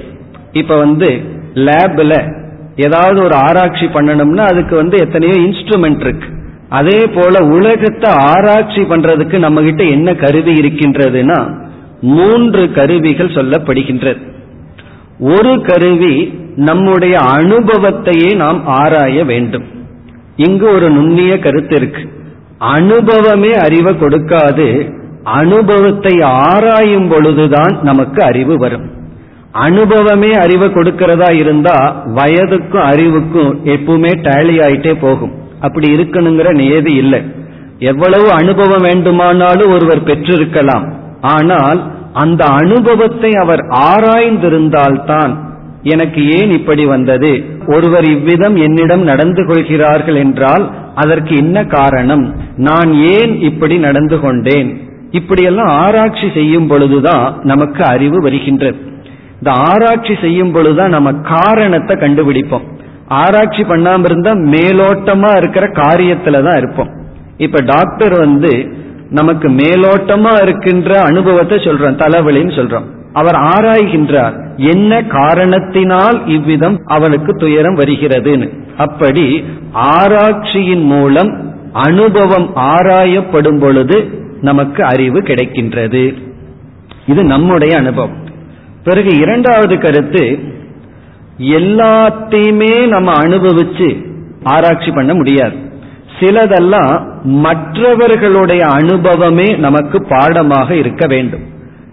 இப்ப வந்து லேப்ல ஏதாவது ஒரு ஆராய்ச்சி பண்ணணும்னா அதுக்கு வந்து எத்தனையோ இன்ஸ்ட்ருமெண்ட் இருக்கு. அதே போல உலகத்தை ஆராய்ச்சி பண்றதுக்கு நம்ம கிட்ட என்ன கருவி இருக்கின்றதுன்னா மூன்று கருவிகள் சொல்லப்படுகின்றது. ஒரு கருவி நம்முடைய அனுபவத்தையே நாம் ஆராய வேண்டும். இங்கு ஒரு நுண்ணிய கருத்து இருக்கு. அனுபவமே அறிவை கொடுக்காது அனுபவத்தை ஆராயும் பொழுதுதான் நமக்கு அறிவு வரும். அனுபவமே அறிவை கொடுக்கிறதா இருந்தா வயதுக்கும் அறிவுக்கும் எப்பவுமே டேலி ஆயிட்டே போகும். அப்படி இருக்கணுங்கிற நியதி இல்லை. எவ்வளவு அனுபவம் வேண்டுமானாலும் ஒருவர் பெற்றிருக்கலாம். ஆனால் அந்த அனுபவத்தை அவர் ஆராய்ந்திருந்தால்தான் எனக்கு ஏன் இப்படி வந்தது? ஒருவர் இவ்விதம் என்னிடம் நடந்து கொள்கிறார்கள் என்றால் அதற்கு என்ன காரணம்? நான் ஏன் இப்படி நடந்து கொண்டேன்? இப்படியெல்லாம் ஆராய்ச்சி செய்யும் பொழுதுதான் நமக்கு அறிவு வருகின்றது. இந்த ஆராய்ச்சி செய்யும் பொழுதுதான் நம்ம காரணத்தை கண்டுபிடிப்போம். ஆராய்ச்சி பண்ணாம இருந்தா மேலோட்டமா இருக்கிற காரியத்துல தான் இருப்போம். இப்ப டாக்டர் வந்து நமக்கு மேலோட்டமா இருக்கின்ற அனுபவத்தை சொல்றோம் தலைவலின்னு சொல்றோம். அவர் ஆராய்கின்றார் என்ன காரணத்தினால் இவ்விதம் அவனுக்கு துயரம் வருகிறதுன்னு. அப்படி ஆராய்ச்சியின் மூலம் அனுபவம் ஆராயப்படும் பொழுது நமக்கு அறிவு கிடைக்கின்றது. இது நம்முடைய அனுபவம். பிறகு இரண்டாவது கருத்து எல்லாத்தையுமே நம்ம அனுபவிச்சு ஆராய்ச்சி பண்ண முடியாது. சிலதெல்லாம் மற்றவர்களுடைய அனுபவமே நமக்கு பாடமாக இருக்க வேண்டும்.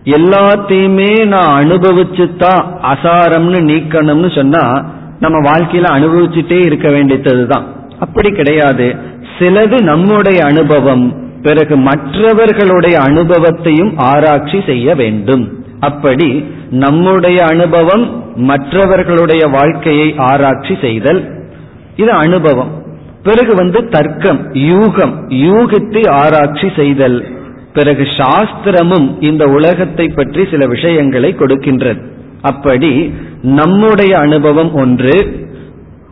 எல்லாத்தையுமே நான் அனுபவிச்சு தான் அசாரம்னு நீக்கணும்னு சொன்னா நம்ம வாழ்க்கையில அனுபவிச்சுட்டே இருக்க வேண்டியதுதான். அப்படி கிடையாது. சிலது நம்முடைய அனுபவம் பிறகு மற்றவர்களுடைய அனுபவத்தையும் ஆராய்ச்சி செய்ய வேண்டும். அப்படி நம்முடைய அனுபவம் மற்றவர்களுடைய வாழ்க்கையை ஆராய்ச்சி செய்தல் இது அனுபவம். பிறகு வந்து தர்க்கம் யூகம் யூகத்தை ஆராய்ச்சி செய்தல். பிறகு சாஸ்திரமும் இந்த உலகத்தை பற்றி சில விஷயங்களை கொடுக்கின்றது. அப்படி நம்முடைய அனுபவம் ஒன்று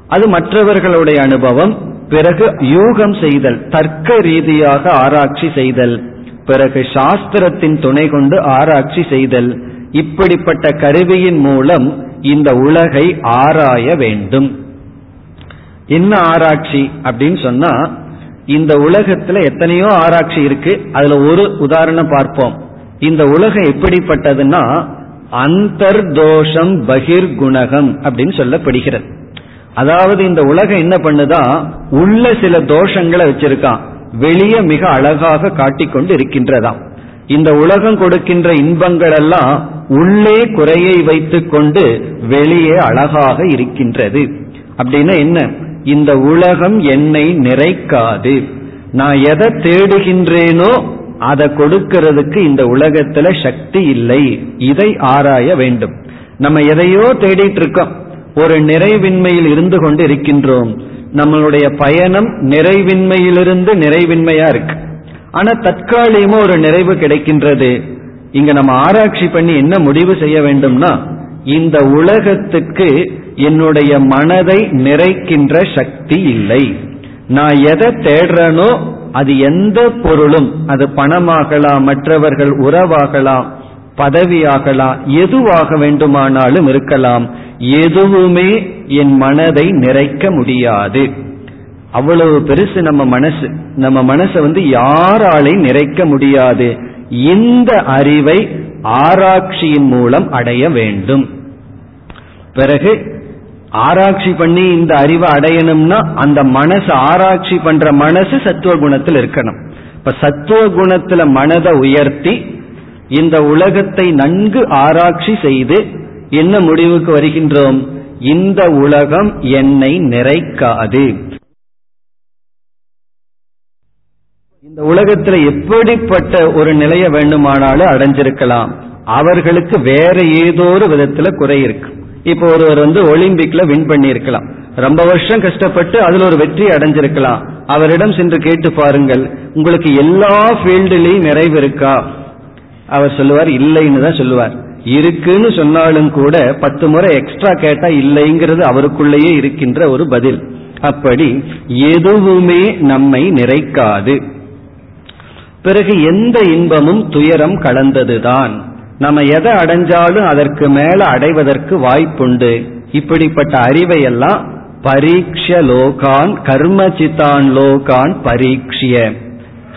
அது மற்றவர்களுடைய அனுபவம் பிறகு யூகம் செய்தல் தர்க்க ரீதியாக ஆராய்ச்சி செய்தல். பிறகு சாஸ்திரத்தின் துணை கொண்டு ஆராய்ச்சி செய்தல். இப்படிப்பட்ட கருவியின் மூலம் இந்த உலகை ஆராய வேண்டும். என்ன ஆராய்ச்சி அப்படின்னு சொன்னா இந்த உலகத்துல எத்தனையோ ஆராய்ச்சி இருக்கு. அதுல ஒரு உதாரணம் பார்ப்போம். இந்த உலகம் எப்படிப்பட்டதுன்னா அந்தர்தோஷம் பகிர்குணகம் அப்படின்னு சொல்லப்படுகிறது. அதாவது இந்த உலகம் என்ன பண்ணுதா உள்ள சில தோஷங்களை வச்சிருக்கான். வெளியே மிக அழகாக காட்டிக்கொண்டு இருக்கின்றதாம். இந்த உலகம் கொடுக்கின்ற இன்பங்கள் எல்லாம் உள்ளே குறையை வைத்துக்கொண்டு வெளியே அழகாக இருக்கின்றது. அப்படின்னா என்ன? இந்த உலகம் என்னை நிறைக்காது. நான் எதை தேடுகின்றேனோ அதை கொடுக்கிறதுக்கு இந்த உலகத்துல சக்தி இல்லை. இதை ஆராய வேண்டும். நம்ம எதையோ தேடிட்டு இருக்கோம் ஒரு நிறைவின்மையில் இருந்து கொண்டு இருக்கின்றோம் நம்மளுடைய பயணம் நிறைவின்மையிலிருந்து நிறைவின்மையா இருக்கு. ஆனா தற்காலிகமா ஒரு நிறைவு கிடைக்கின்றது. இங்க நம்ம ஆராய்ச்சி பண்ணி என்ன முடிவு செய்ய வேண்டும்னா இந்த உலகத்துக்கு என்னுடைய மனதை நிறைக்கின்ற சக்தி இல்லை. நான் எதை தேடுறனோ அது எந்த பொருளும் அது பணமாகலாம் மற்றவர்கள் உறவாகலாம் பதவியாகலாம் எதுவாக வேண்டுமானாலும் இருக்கலாம். எதுவுமே என் மனதை நிறைக்க முடியாது. அவ்வளவு பெருசு நம்ம மனசு. நம்ம மனசை வந்து யாராலையும் நிறைக்க முடியாது. இந்த அறிவை ஆராய்ச்சியின் மூலம் அடைய வேண்டும். பிறகு ஆராய்ச்சி பண்ணி இந்த அறிவை அடையணும்னா அந்த மனசு ஆராய்ச்சி பண்ற மனசு சத்துவ குணத்தில் இருக்கணும். இப்ப சத்துவ குணத்துல மனதை உயர்த்தி இந்த உலகத்தை நன்கு ஆராய்ச்சி செய்து என்ன முடிவுக்கு வருகின்றோம்? இந்த உலகம் என்னை நிறைக்காது. இந்த உலகத்துல எப்படிப்பட்ட ஒரு நிலைய வேண்டுமானாலும் அடைஞ்சிருக்கலாம். அவர்களுக்கு வேற ஏதோ ஒரு விதத்துல குறை இருக்கு. இப்போ ஒருவர் வந்து ஒலிம்பிக்ல வின் பண்ணியிருக்கலாம். ரொம்ப வருஷம் கஷ்டப்பட்டு அதுல ஒரு வெற்றி அடைஞ்சிருக்கலாம். அவரிடம் சென்று கேட்டு பாருங்கள். உங்களுக்கு எல்லா ஃபீல்டுலயும் நிறைவு இருக்கா? அவர் சொல்லுவார் இல்லைன்னு தான் சொல்லுவார். இருக்குன்னு சொன்னாலும் கூட பத்து முறை எக்ஸ்ட்ரா கேட்டா இல்லைங்கிறது அவருக்குள்ளேயே இருக்கின்ற ஒரு பதில். அப்படி எதுவுமே நம்மை நிறைக்காது. பிறகு எந்த இன்பமும் துயரம் கலந்ததுதான். நம்ம எதை அடைஞ்சாலும் அதற்கு மேல அடைவதற்கு வாய்ப்புண்டு. இப்படிப்பட்ட அறிவை எல்லாம் பரீட்ச லோகான் கர்மச்சிதான் லோகான் பரீட்சிய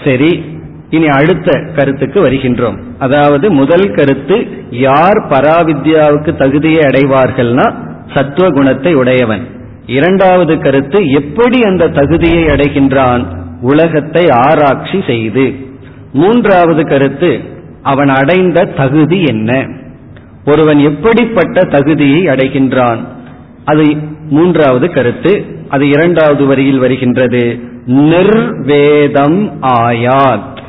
சரி இனி அடுத்த கருத்துக்கு வருகின்றோம். அதாவது முதல் கருத்து யார் பராவித்யாவுக்கு தகுதியை அடைவார்கள்னா சத்துவ குணத்தை உடையவன். இரண்டாவது கருத்து எப்படி அந்த தகுதியை அடைகின்றான்? உலகத்தை ஆராய்ச்சி செய்து. மூன்றாவது கருத்து அவன் அடைந்த தகுதி என்ன? ஒருவன் எப்படிப்பட்ட தகுதியை அடைகின்றான்? அது மூன்றாவது கருத்து. அது இரண்டாவது வரியில் வருகின்றது. நிர்வேதம் ஆயாத்.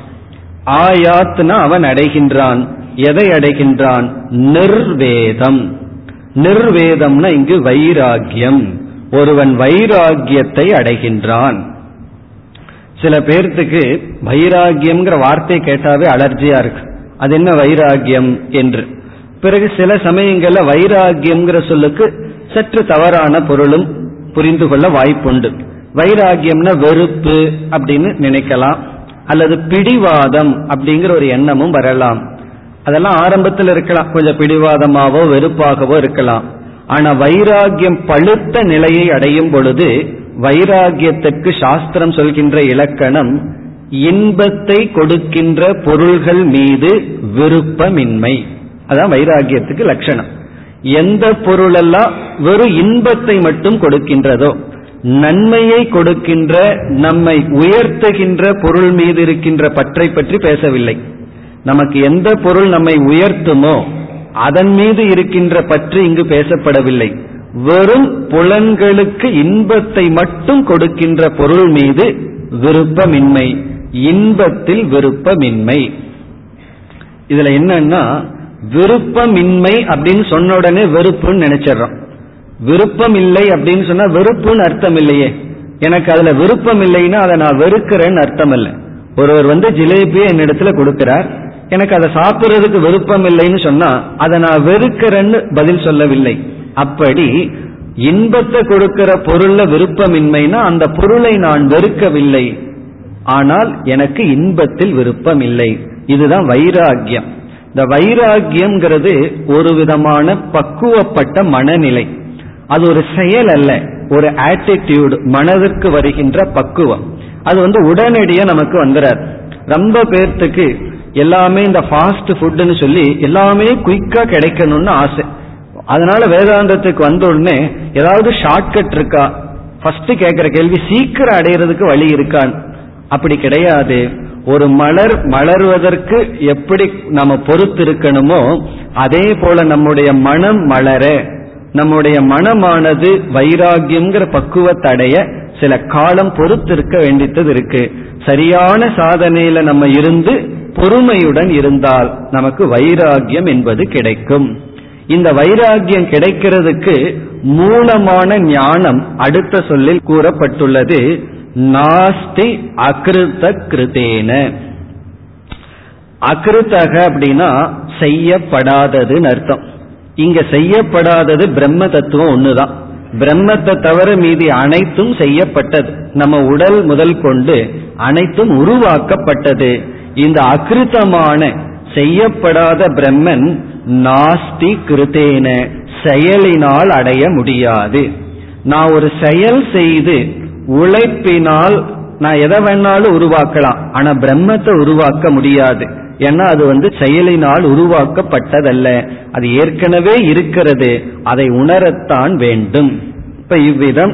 ஆயாத்னா அவன் அடைகின்றான். எதை அடைகின்றான்? நிர்வேதம். நிர்வேதம்னா இங்கு வைராகியம் ஒருவன் வைராகியத்தை அடைகின்றான். சில பேர்த்துக்கு வைராகியம்ங்கிற வார்த்தை கேட்டாவே அலர்ஜியா இருக்கு. அது என்ன வைராகியம் என்று. பிறகு சில சமயங்கள்ல வைராகியம்ங்கிற சொல்லுக்கு சற்று தவறான பொருளும் புரிந்து கொள்ள வாய்ப்புண்டு. வைராகியம்னா வெறுப்பு அப்படின்னு நினைக்கலாம். அல்லது பிடிவாதம் அப்படிங்கிற ஒரு எண்ணமும் வரலாம். அதெல்லாம் ஆரம்பத்தில் இருக்கலாம். கொஞ்சம் பிடிவாதமாவோ வெறுப்பாகவோ இருக்கலாம். ஆனா வைராகியம் பழுத்த நிலையை அடையும் பொழுது வைராகியத்திற்கு சாஸ்திரம் சொல்கின்ற இலக்கணம் இன்பத்தை கொடுக்கின்ற பொருள்கள் மீது விருப்பமின்மை. அதான் வைராகியத்துக்கு லட்சணம். எந்த பொருளெல்லாம் வெறும் இன்பத்தை மட்டும் கொடுக்கின்றதோ நன்மையை கொடுக்கின்ற நம்மை உயர்த்துகின்ற பொருள் மீது இருக்கின்ற பற்றை பற்றி பேசவில்லை. நமக்கு எந்த பொருள் நம்மை உயர்த்துமோ அதன் மீது இருக்கின்ற பற்று இங்கு பேசப்படவில்லை. வெறும் புலன்களுக்கு இன்பத்தை மட்டும் கொடுக்கின்ற பொருள் மீது விருப்பமின்மை இன்பத்தில் விருப்பமின்மை. இதுல என்னன்னா விருப்பமின்மை அப்படின்னு சொன்ன உடனே வெறுப்புன்னு நினைச்சிடறோம். விருப்பம் இல்லை அப்படின்னு சொன்னா வெறுப்புன்னு அர்த்தம் இல்லையே. எனக்கு அதுல விருப்பம் இல்லைன்னா அதை நான் வெறுக்கிறேன்னு அர்த்தம் இல்லை ஒருவர் வந்து ஜிலேபியை என்னிடத்துல கொடுக்கிறார். எனக்கு அதை சாப்பிட்றதுக்கு விருப்பம் இல்லைன்னு சொன்னா அதை நான் வெறுக்கிறேன்னு பதில் சொல்லவில்லை. அப்படி இன்பத்தை கொடுக்கிற பொருள்ல விருப்பமின்மைனா அந்த பொருளை நான் வெறுக்கவில்லை. ஆனால் எனக்கு இன்பத்தில் விருப்பம் இல்லை இதுதான் வைராகியம் இந்த வைராகியம்ங்கிறது ஒரு விதமான பக்குவப்பட்ட மனநிலை. அது ஒரு செயல் அல்ல ஒரு ஆட்டிடியூடு மனதிற்கு வருகின்ற பக்குவம். அது வந்து உடனடியாக நமக்கு வந்துறார் ரொம்ப பேர்த்துக்கு எல்லாமே இந்த ஃபாஸ்ட் ஃபுட்டுன்னு சொல்லி எல்லாமே குயிக்கா கிடைக்கணும்னு ஆசை. அதனால வேதாந்தத்துக்கு வந்த உடனே ஏதாவது ஷார்ட்கட் இருக்கா? ஃபர்ஸ்ட் கேட்கிற கேள்வி சீக்கிரம் அடையிறதுக்கு வழி இருக்கான். அப்படி கிடையாது. ஒரு மலர் மலர்வதற்கு எப்படி நம்ம பொறுத்து இருக்கணுமோ அதே போல நம்முடைய மனம் மலர நம்முடைய மனமானது வைராகியம்ங்கிற பக்குவத்தடைய சில காலம் பொறுத்து இருக்க வேண்டியது இருக்கு. சரியான சாதனையில நம்ம இருந்து பொறுமையுடன் இருந்தால் நமக்கு வைராகியம் என்பது கிடைக்கும். இந்த வைராகியம் கிடைக்கிறதுக்கு மூலமான ஞானம் அடுத்த சொல்லில் கூறப்பட்டுள்ளது நாஸ்தி அகிருத்த கிருதேன அகிருத்தக அப்படின்னா செய்யப்படாததுன்னு அர்த்தம். இங்க செய்யப்படாதது பிரம்ம தத்துவம் ஒண்ணுதான். பிரம்மத்தை தவிர மீதி அனைத்தும் செய்யப்பட்டது. நம்ம உடல் முதல் கொண்டு அனைத்தும் உருவாக்கப்பட்டது. இந்த அகிருத்தமான செய்யப்படாத பிரம்மன் நாஸ்தி கிருதேன செயலினால் அடைய முடியாது. நான் ஒரு செயல் செய்து உழைப்பினால் நான் எதை வேணாலும் உருவாக்கலாம். ஆனா பிரம்மத்தை உருவாக்க முடியாது. ஏன்னா அது வந்து செயலினால் உருவாக்கப்பட்டதல்ல. அது ஏற்கனவே இருக்கிறது. அதை உணரத்தான் வேண்டும். இப்ப இவ்விதம்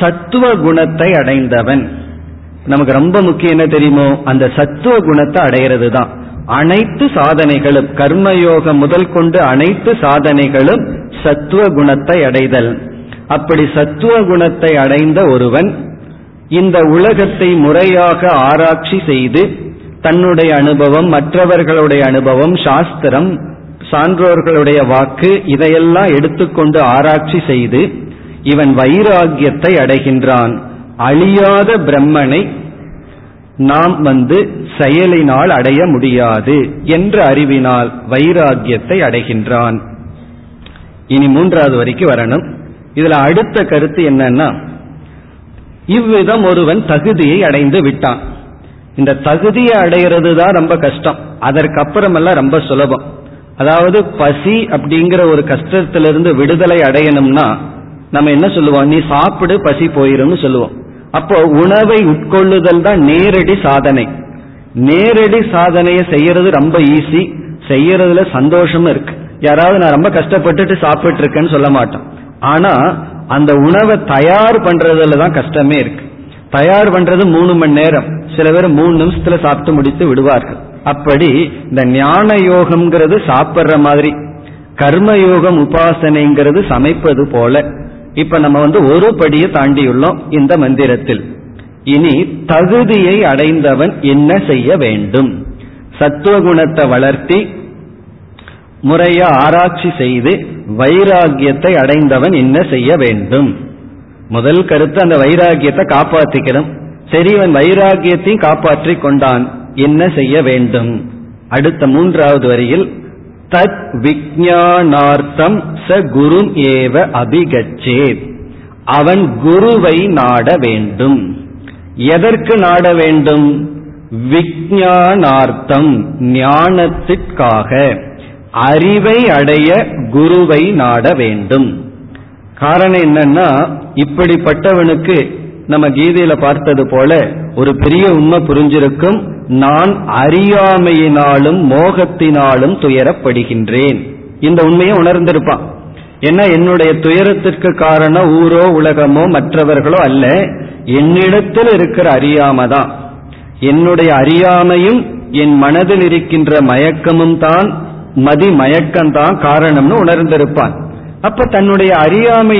சத்துவ குணத்தை அடைந்தவன். நமக்கு ரொம்ப முக்கியம் என்ன தெரியுமோ? அந்த சத்துவ குணத்தை அடையிறது தான் அனைத்து சாதனைகளும் கர்மயோகம் முதல் கொண்டு அனைத்து சாதனைகளும் சத்துவ குணத்தை அடைதல். அப்படி சத்துவ குணத்தை அடைந்த ஒருவன் இந்த உலகத்தை முறையாக ஆராய்ச்சி செய்து தன்னுடைய அனுபவம் மற்றவர்களுடைய அனுபவம் சாஸ்திரம் சான்றோர்களுடைய வாக்கு இதையெல்லாம் எடுத்துக்கொண்டு ஆராய்ச்சி செய்து இவன் வைராகியத்தை அடைகின்றான். அழியாத பிரம்மனை நாம் வந்து செயலினால் அடைய முடியாது என்ற அறிவினால் வைராகியத்தை அடைகின்றான். இனி மூன்றாவது வரைக்கும் வரணும். இதுல அடுத்த கருத்து என்னன்னா இவ்விதம் ஒருவன் தகுதியை அடைந்து விட்டான். இந்த தகுதியை அடைகிறது தான் ரொம்ப கஷ்டம். அதற்கப்புறமெல்லாம் ரொம்ப சுலபம். அதாவது பசி அப்படிங்கிற ஒரு கஷ்டத்திலிருந்து விடுதலை அடையணும்னா நம்ம என்ன சொல்லுவோம்? நீ சாப்பிடு பசி போயிரும்னு சொல்லுவோம். அப்போ உணவை உட்கொள்ளுதல் தான் நேரடி சாதனை. நேரடி சாதனையை செய்யறது ரொம்ப ஈஸி செய்யறதுல சந்தோஷம் இருக்கு. யாராவது நான் ரொம்ப கஷ்டப்பட்டுட்டு சாப்பிட்டு இருக்கேன்னு சொல்ல மாட்டோம். ஆனா அந்த உணவை தயார் பண்றதுல தான் கஷ்டமே இருக்கு. தயார் பண்றது மூணு மணி நேரம். சில பேர் மூணு நிமிஷத்துல சாப்பிட்டு முடித்து விடுவார்கள். அப்படி இந்த ஞான யோகம்ங்கிறது சாப்பிட்ற மாதிரி. கர்மயோகம் உபாசனைங்கிறது சமைப்பது போல. இப்ப நம்ம வந்து ஒரு படியை தாண்டியுள்ளோம் இந்த மந்திரத்தில். இனி தகுதியை அடைந்தவன் என்ன செய்ய வேண்டும்? சத்துவகுணத்தை வளர்த்தி முறைய ஆராய்ச்சி செய்து வைராகியத்தை அடைந்தவன் என்ன செய்ய வேண்டும்? முதல் கருத்து அந்த வைராகியத்தை காப்பாற்றிக்கிறோம் சரி இவன் வைராகியத்தையும் காப்பாற்றி கொண்டான். என்ன செய்ய வேண்டும்? அடுத்த மூன்றாவது வரியில் தத் விஜயானார்த்தம் ச குரு ஏவ அபிகச்சேத். அவன் குருவை நாட வேண்டும். எதற்கு நாட வேண்டும்? விஜயானார்த்தம் ஞானத்திற்காக. அறிவை அடைய குருவை நாட வேண்டும். காரணம் என்னன்னா இப்படிப்பட்டவனுக்கு நம்ம கீதையில பார்த்தது போல ஒரு பெரிய உண்மை புரிஞ்சிருக்கும் நான் அறியாமையினாலும் மோகத்தினாலும் துயரப்படுகின்றேன். இந்த உண்மையை உணர்ந்திருப்பான். ஏன்னா என்னுடைய துயரத்திற்கு காரணம் ஊரோ உலகமோ மற்றவர்களோ அல்ல என்னிடத்தில் இருக்கிற அறியாமை தான் என்னுடைய அறியாமையும் என் மனதில் இருக்கின்ற மயக்கமும் தான் மதி மயக்கம்தான் காரணம்னு உணர்ந்திருப்பான். அப்ப தன்னுடைய அறியாமை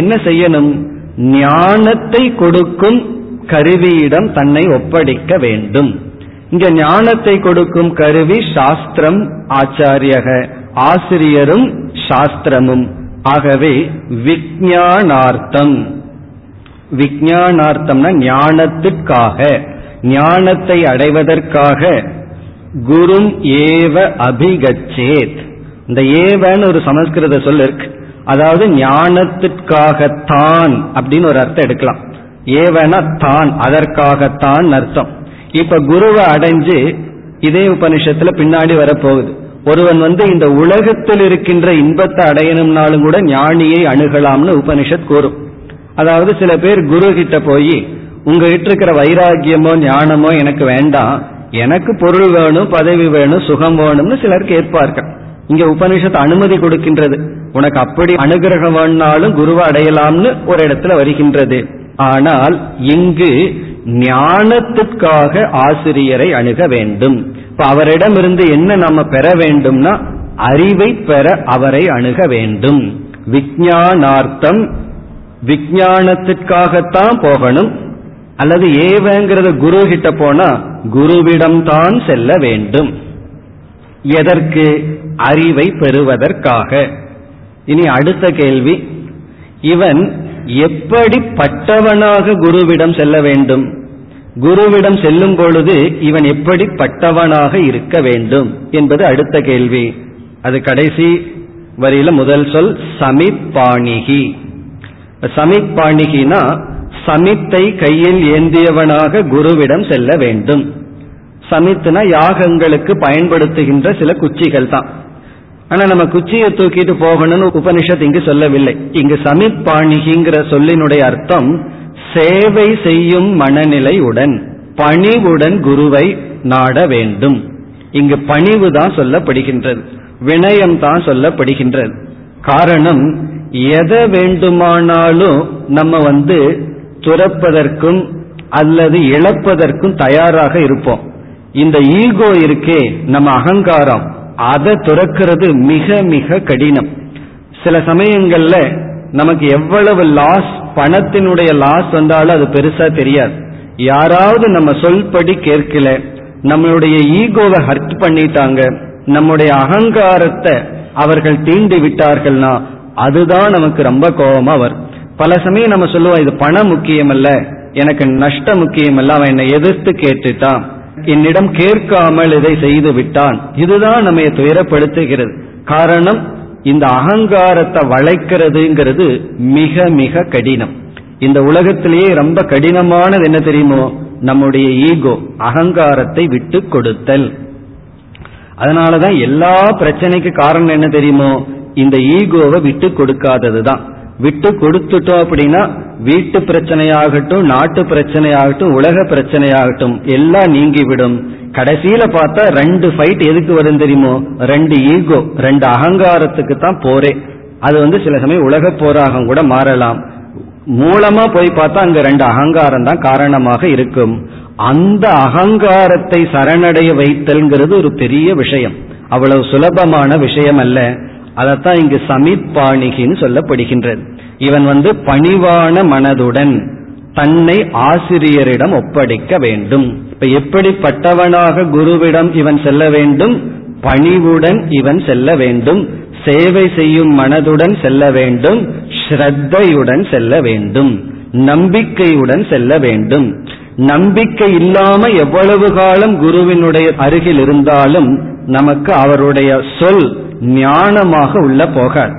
என்ன செய்யணும்? ஞானத்தை கொடுக்கும் கருவியிடம் தன்னை ஒப்படைக்க வேண்டும். இங்க ஞானத்தை கொடுக்கும் கருவி சாஸ்திரம் ஆச்சாரியக. ஆசிரியரும் சாஸ்திரமும். ஆகவே விஜயானார்த்தம் விஜயானார்த்தம்னா ஞானத்திற்காக ஞானத்தை அடைவதற்காக. குரும் ஏவ அபிகச்சேத். இந்த ஏவன்னு ஒரு சமஸ்கிருத சொல் இருக்கு. அதாவது ஞானத்திற்காகத்தான் அப்படின்னு ஒரு அர்த்தம் எடுக்கலாம். ஏவனா தான் அதற்காகத்தான் அர்த்தம். இப்ப குருவை அடைஞ்சு இதே உபனிஷத்துல பின்னாடி வரப்போகுது. ஒருவன் வந்து இந்த உலகத்தில் இருக்கின்ற இன்பத்தை அடையணும்னாலும் கூட ஞானியை அணுகலாம்னு உபனிஷத் கூறும். அதாவது சில பேர் குரு கிட்ட போய் உங்ககிட்ட இருக்கிற வைராகியமோ ஞானமோ எனக்கு வேண்டாம். எனக்கு பொருள் வேணும் பதவி வேணும் சுகம் வேணும்னு சிலர் கேட்பார்கள் இங்க உபனிஷத்து அனுமதி கொடுக்கின்றது. உனக்கு அப்படி அனுகிரகம் வேணாலும் குருவை அடையலாம்னு ஒரு இடத்துல வருகின்றது. ஆனால் இங்கு ஞானத்துக்காக ஆசிரியரை அணுக வேண்டும். இப்ப அவரிடமிருந்து என்ன நம்ம பெற வேண்டும்னா அறிவை பெற அவரை அணுக வேண்டும். விஜயானார்த்தம் விஜயானத்திற்காகத்தான் போகணும். அல்லது ஏவங்கிறத குரு கிட்ட போனா குருவிடம்தான் செல்ல வேண்டும். எதற்கு? அறிவை பெறுவதற்காக. இனி அடுத்த கேள்வி. இவன் எப்படிப்பட்டவனாக குருவிடம் செல்ல வேண்டும்? குருவிடம் செல்லும் பொழுது இவன் எப்படிப்பட்டவனாக இருக்க வேண்டும் என்பது அடுத்த கேள்வி. அது கடைசி வரியில முதல் சொல் சமிப்பாணிகி. சமிப்பாணிகினா சமித்தை கையில் ஏந்தியவனாக குருவிடம் செல்ல வேண்டும். சமித்துனா யாகங்களுக்கு பயன்படுத்துகின்ற சில குச்சிகள் தான் ஆனா நம்ம குச்சியை தூக்கிட்டு போகணும்னு உபனிஷத் இங்கு சொல்லவில்லை. இங்கு சமிப்பாணிகிங்கிற சொல்லினுடைய அர்த்தம் சேவை செய்யும் மனநிலையுடன் பணிவுடன் குருவை நாட வேண்டும். இங்கு பணிவு தான் சொல்லப்படுகின்றது வினயம் தான் சொல்லப்படுகின்றது. காரணம் எதை வேண்டுமானாலும் நம்ம வந்து துறப்பதற்கும் அல்லது இழப்பதற்கும் தயாராக இருப்போம். இந்த ஈகோ இருக்கே நம்ம அகங்காரம். அதை துறக்கிறது மிக மிக கடினம். சில சமயங்கள்ல நமக்கு எவ்வளவு லாஸ் பணத்தினுடைய லாஸ் வந்தாலும் அது பெருசா தெரியாது. யாராவது நம்ம சொல்படி கேட்கல நம்மளுடைய ஈகோவை ஹர்ட் பண்ணிட்டாங்க நம்முடைய அகங்காரத்தை அவர்கள் தீண்டி விட்டார்கள்னா அதுதான் நமக்கு ரொம்ப கோபமா வரும். பல சமயம் நம்ம சொல்லுவோம் இது பணம் முக்கியமல்ல எனக்கு நஷ்டம் முக்கியமல்ல அவன் என்னை எதிர்த்து கேட்டுட்டான். என்னிடம் கேட்காமல் இதை செய்து விட்டான். இதுதான் நம்ம துயரப்படுத்துகிறது. காரணம் இந்த அகங்காரத்தை வளைக்கிறதுங்கிறது மிக மிக கடினம். இந்த உலகத்திலேயே ரொம்ப கடினமானது என்ன தெரியுமோ? நம்முடைய ஈகோ அகங்காரத்தை விட்டு கொடுத்தல். அதனாலதான் எல்லா பிரச்சனைக்கு காரணம் என்ன தெரியுமோ? இந்த ஈகோவை விட்டு கொடுக்காதது தான் விட்டு கொடுத்துட்டோம் அப்படின்னா வீட்டு பிரச்சனையாகட்டும் நாட்டு பிரச்சனையாகட்டும் உலக பிரச்சனையாகட்டும் எல்லாம் நீங்கிவிடும். கடைசியில பார்த்தா ரெண்டு ஃபைட் எதுக்கு வரும் தெரியுமோ? ரெண்டு ஈகோ ரெண்டு அகங்காரத்துக்கு தான் போரே அது வந்து சில சமயம் உலக போராக கூட மாறலாம். மூலமா போய் பார்த்தா அங்க ரெண்டு அகங்காரம் தான் காரணமாக இருக்கும். அந்த அகங்காரத்தை சரணடைய வைத்தல்ங்கிறது ஒரு பெரிய விஷயம். அவ்வளவு சுலபமான விஷயம் அல்ல அதைத்தான் இங்கு சமிப்பாணிகின்னு சொல்லப்படுகின்றது. இவன் வந்து பணிவான மனதுடன் தன்னை ஆசிரியரிடம் ஒப்படைக்க வேண்டும். இப்ப எப்படிப்பட்டவனாக குருவிடம் இவன் செல்ல வேண்டும்? பணிவுடன் இவன் செல்ல வேண்டும். சேவை செய்யும் மனதுடன் செல்ல வேண்டும். ஸ்ரத்தையுடன் செல்ல வேண்டும். நம்பிக்கையுடன் செல்ல வேண்டும். நம்பிக்கை இல்லாம எவ்வளவு காலம் குருவினுடைய அருகில் இருந்தாலும் நமக்கு அவருடைய சொல் ஞானமாக உள்ள போகாது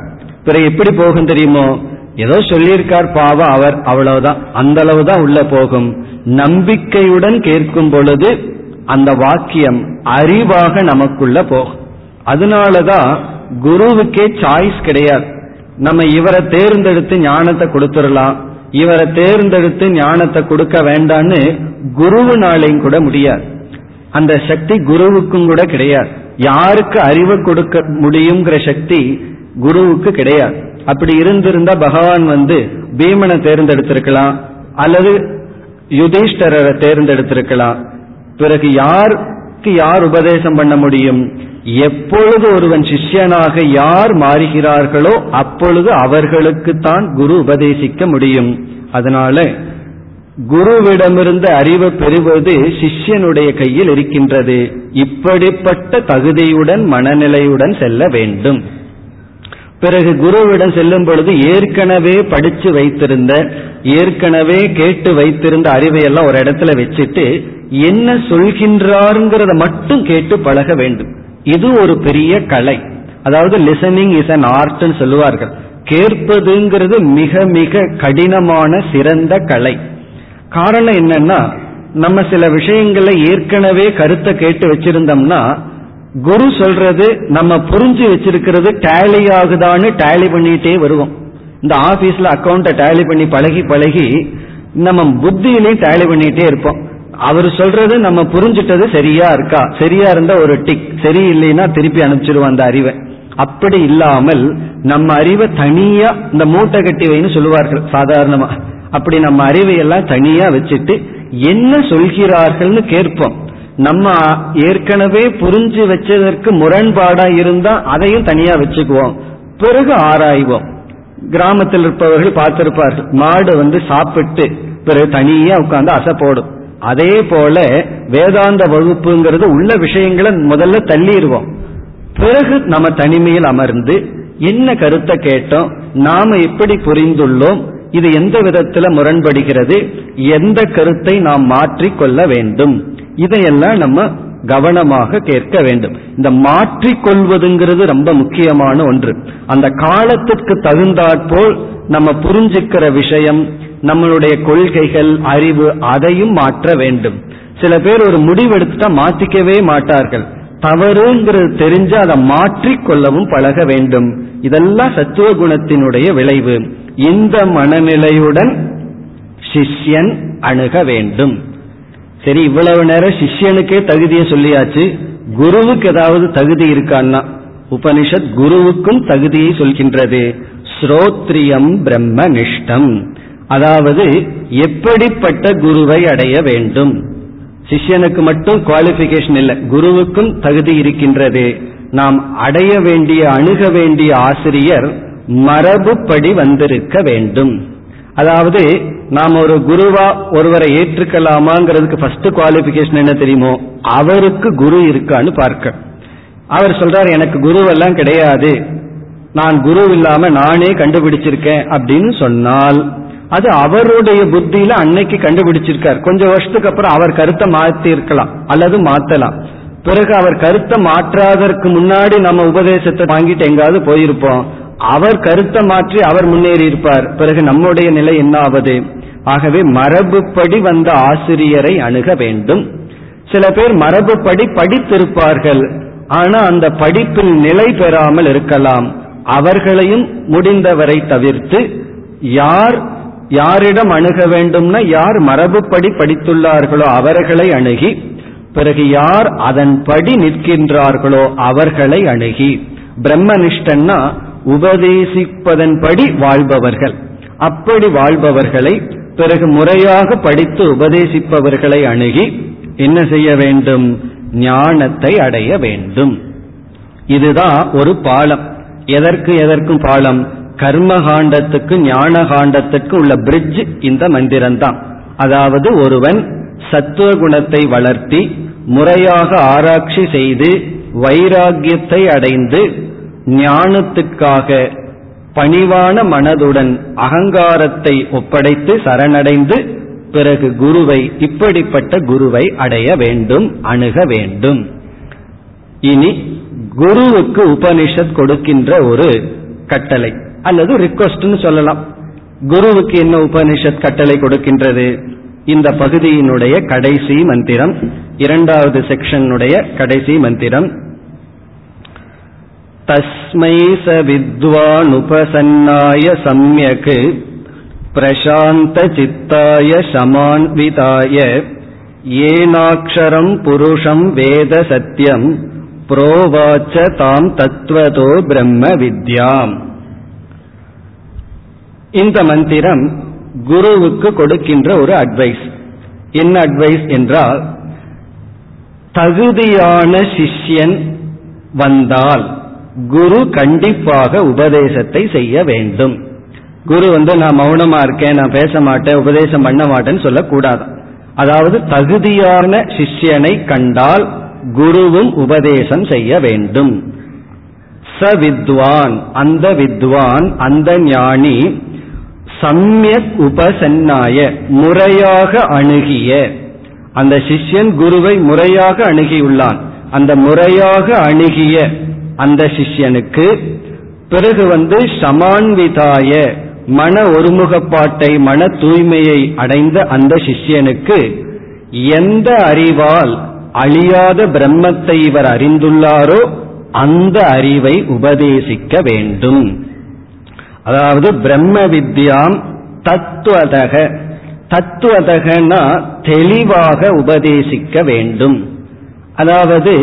பிறகு எப்படி போகும் தெரியுமோ? ஏதோ சொல்லியிருக்கார் பாவ அவர் அவ்வளவுதான். அந்த அளவு தான் உள்ள போகும். நம்பிக்கையுடன் கேட்கும் பொழுது அந்த வாக்கியம் அறிவாக நமக்குள்ள போகும். அதனாலதான் குருவுக்கே சாய்ஸ் கிடையாது. நம்ம இவரை தேர்ந்தெடுத்து ஞானத்தை கொடுத்துடலாம். இவரை தேர்ந்தெடுத்து ஞானத்தை கொடுக்க வேண்டான்னு குருவுனாலையும் கூட முடியாது. அந்த சக்தி குருவுக்கும் கூட கிடையாது. யாருக்கு அறிவு கொடுக்க முடியுங்கிற சக்தி குருவுக்கு கிடையாது. அப்படி இருந்திருந்தா பகவான் வந்து பீமனை தேர்ந்தெடுத்திருக்கலாம் அல்லது யுதிஷ்டரரை தேர்ந்தெடுத்திருக்கலாம். பிறகு யாருக்கு யார் உபதேசம் பண்ண முடியும்? எப்பொழுது ஒருவன் சிஷ்யனாக யார் மாறுகிறார்களோ அப்பொழுது அவர்களுக்கு தான் குரு உபதேசிக்க முடியும். அதனால குருவிடமிருந்து அறிவு பெறுவது சிஷ்யனுடைய கையில் இருக்கின்றது. இப்படிப்பட்ட தகுதியுடன் மனநிலையுடன் செல்ல வேண்டும். பிறகு குருவிடம் செல்லும் பொழுது ஏற்கனவே படிச்சு வைத்திருந்த ஏற்கனவே கேட்டு வைத்திருந்த அறிவை எல்லாம் ஒரு இடத்துல வச்சுட்டு என்ன சொல்கின்றாருங்கிறத மட்டும் கேட்டு பழக வேண்டும். இது ஒரு பெரிய கலை. அதாவது லிசனிங் இஸ் அன் ஆர்ட்னு சொல்லுவார்கள். கேட்பதுங்கிறது மிக மிக கடினமான சிறந்த கலை. காரணம் என்னன்னா நம்ம சில விஷயங்களை ஏற்கனவே கருத்தை கேட்டு வச்சிருந்தோம்னா குரு சொல்றது நம்ம புரிஞ்சு வச்சிருக்கிறது டேலி ஆகுதான்னு டேலி பண்ணிட்டே வருவோம். இந்த ஆபீஸ்ல அக்கௌண்ட்டை டேலி பண்ணி பழகி பழகி நம்ம புத்தியிலையும் டேலி பண்ணிட்டே இருப்போம். அவர் சொல்றது நம்ம புரிஞ்சிட்டது சரியா இருக்கா? சரியா இருந்தா ஒரு டிக் சரி இல்லைன்னா திருப்பி அனுப்பிச்சிருவோம் அந்த அறிவை. அப்படி இல்லாமல் நம்ம அறிவை தனியா இந்த மூட்டை கட்டி வைன்னு சொல்லுவார்கள் சாதாரணமா. அப்படி நம்ம அறிவை எல்லாம் தனியா வச்சுட்டு என்ன சொல்கிறார்கள்னு கேட்போம். நம்ம ஏற்கனவே புரிஞ்சு வச்சதற்கு முரண்பாடா இருந்தா அதையும் தனியா வச்சுக்குவோம். பிறகு ஆராய்வோம். கிராமத்தில் இருப்பவர்கள் பார்த்திருப்பார்கள். மாடு வந்து சாப்பிட்டு பிறகு தனியா உட்கார்ந்து அசை போடும். அதே போல வேதாந்த வகுப்புங்கிறது உள்ள விஷயங்களை முதல்ல தள்ளிடுவோம். பிறகு நம்ம தனிமையில் அமர்ந்து என்ன கருத்தை கேட்டோம்? நாம எப்படி புரிந்துள்ளோம்? இது எந்த விதத்துல முரண்படுகிறது? எந்த கருத்தை நாம் மாற்றிக்கொள்ள வேண்டும்? இதையெல்லாம் நம்ம கவனமாக கேட்க வேண்டும். இந்த மாற்றிக்கொள்வதுங்கிறது ரொம்ப முக்கியமான ஒன்று. அந்த காலத்திற்கு தகுந்தாற்போல் நம்ம புரிஞ்சுக்கிற விஷயம் நம்மளுடைய கொள்கைகள் அறிவு அதையும் மாற்ற வேண்டும். சில பேர் ஒரு முடிவெடுத்துட்டா மாத்திக்கவே மாட்டார்கள். தவறுங்கிறது தெரிஞ்சு அதை மாற்றிக்கொள்ளவும் பழக வேண்டும். இதெல்லாம் சத்துவ குணத்தினுடைய விளைவு. இந்த மனநிலையுடன் சிஷ்யன் அணுக வேண்டும். சரி இவ்வளவு நேரம் சிஷ்யனுக்கே தகுதியை சொல்லியாச்சு. குருவுக்கு ஏதாவது தகுதி இருக்கான்னா உபனிஷத் குருவுக்கும் தகுதியை சொல்கின்றது. ஸ்ரோத்ரியம் பிரம்ம நிஷ்டம் அதாவது எப்படிப்பட்ட குருவை அடைய வேண்டும்? சிஷ்யனுக்கு மட்டும் குவாலிபிகேஷன் இல்லை குருவுக்கும் தகுதி இருக்கின்றது. நாம் அடைய வேண்டிய அணுக வேண்டிய ஆசிரியர் மரபுப்படி வந்திருக்க வேண்டும். அதாவது நாம் ஒரு குருவா ஒருவரை ஏற்றுக்கலாமாங்கிறதுக்கு ஃபர்ஸ்ட் குவாலிபிகேஷன் என்ன தெரியுமோ அவருக்கு குரு இருக்கான்னு பார்க்க. அவர் சொல்றார் எனக்கு குருவெல்லாம் கிடையாது. நான் குரு இல்லாம நானே கண்டுபிடிச்சிருக்கேன் அப்படின்னு சொன்னால் அது அவருடைய புத்தியில அன்னைக்கு கண்டுபிடிச்சிருக்கார். கொஞ்சம் வருஷத்துக்கு அப்புறம் அவர் கருத்தை மாத்தி இருக்கலாம் அல்லது மாத்தலாம். பிறகு அவர் கருத்தை மாற்றாதற்கு முன்னாடி நம்ம உபதேசத்தை வாங்கிட்டு எங்காவது போயிருப்போம். அவர் கருத்தை மாற்றி அவர் முன்னேறி இருப்பார். பிறகு நம்முடைய நிலை என்ன ஆவது ஆகவே மரபுப்படி வந்த ஆசிரியரை அணுக வேண்டும். சில பேர் மரபுப்படி படித்திருப்பார்கள். ஆனா அந்த படிப்பில் நிலை பெறாமல் இருக்கலாம். அவர்களையும் முடிந்தவரை தவிர்த்து யார் யாரிடம் அணுக வேண்டும்னா யார் மரபுப்படி படித்துள்ளார்களோ அவர்களை அணுகி பிறகு யார் அதன்படி நிற்கின்றார்களோ அவர்களை அணுகி. பிரம்மனிஷ்டன்னா உபதேசிப்பதன்படி வாழ்பவர்கள். அப்படி வாழ்பவர்களை பிறகு முறையாக படித்து உபதேசிப்பவர்களை அணுகி என்ன செய்ய வேண்டும்? ஞானத்தை அடைய வேண்டும். இதுதான் ஒரு பாலம். எதற்கு எதற்கும் பாலம்? கர்ம காண்டத்துக்கு ஞான காண்டத்துக்கு உள்ள பிரிட்ஜ் இந்த மந்திரம்தான். அதாவது ஒருவன் சத்துவ குணத்தை வளர்த்தி முறையாக ஆராய்ச்சி செய்து வைராகியத்தை அடைந்து ஞானத்துக்காக பணிவான மனதுடன் அகங்காரத்தை ஒப்படைத்து சரணடைந்து பிறகு குருவை இப்படிப்பட்ட குருவை அடைய வேண்டும் அணுக வேண்டும். இனி குருவுக்கு உபனிஷத் கொடுக்கின்ற ஒரு கட்டளை அல்லது ரிக்வஸ்ட்னு சொல்லலாம். குருவுக்கு என்ன உபனிஷத் கட்டளை கொடுக்கின்றது? இந்த பகுதியினுடைய கடைசி மந்திரம் இரண்டாவது செக்ஷனுடைய கடைசி மந்திரம் தஸ்மை ச வித்வானுபசன்னாய சம்யக் பிரசாந்த சித்தாய சமான்விதாய ஏனாட்சரம் புருஷம் வேத சத்தியம் புரோவாச்ச தாம் தத்துவதோ பிரம்ம வித்யாம் இந்த மந்திரம் குருவுக்கு கொடுக்கின்ற ஒரு அட்வைஸ் என்ன அட்வைஸ் என்றால் தகுதியான சிஷ்யன் வந்தால் குரு கண்டிப்பாக உபதேசத்தை செய்ய வேண்டும். குரு வந்து நான் மௌனமா இருக்கேன் நான் பேச மாட்டேன் உபதேசம் பண்ண மாட்டேன்னு சொல்லக்கூடாது. அதாவது தகுதியான சிஷ்யனை கண்டால் குருவும் உபதேசம் செய்ய வேண்டும். ச வித்வான் அந்த வித்வான் அந்த ஞானி சம்யக் உபசன்னாய முறையாக அணுகிய. அந்த சிஷ்யன் குருவை முறையாக அணுகியுள்ளான். அந்த முறையாக அணுகிய அந்த சிஷ்யனுக்கு பிறகு வந்து சமான்விதாய மன ஒருமுகப்பாட்டை மன தூய்மையை அடைந்த அந்த சிஷ்யனுக்கு எந்த அறிவால் அழியாத பிரம்மத்தை இவர் அறிந்துள்ளாரோ அந்த அறிவை உபதேசிக்க வேண்டும். அதாவது பிரம்ம வித்யாம் தத்துவதக தத்துவதகனா தெளிவாக உபதேசிக்க வேண்டும். அதாவது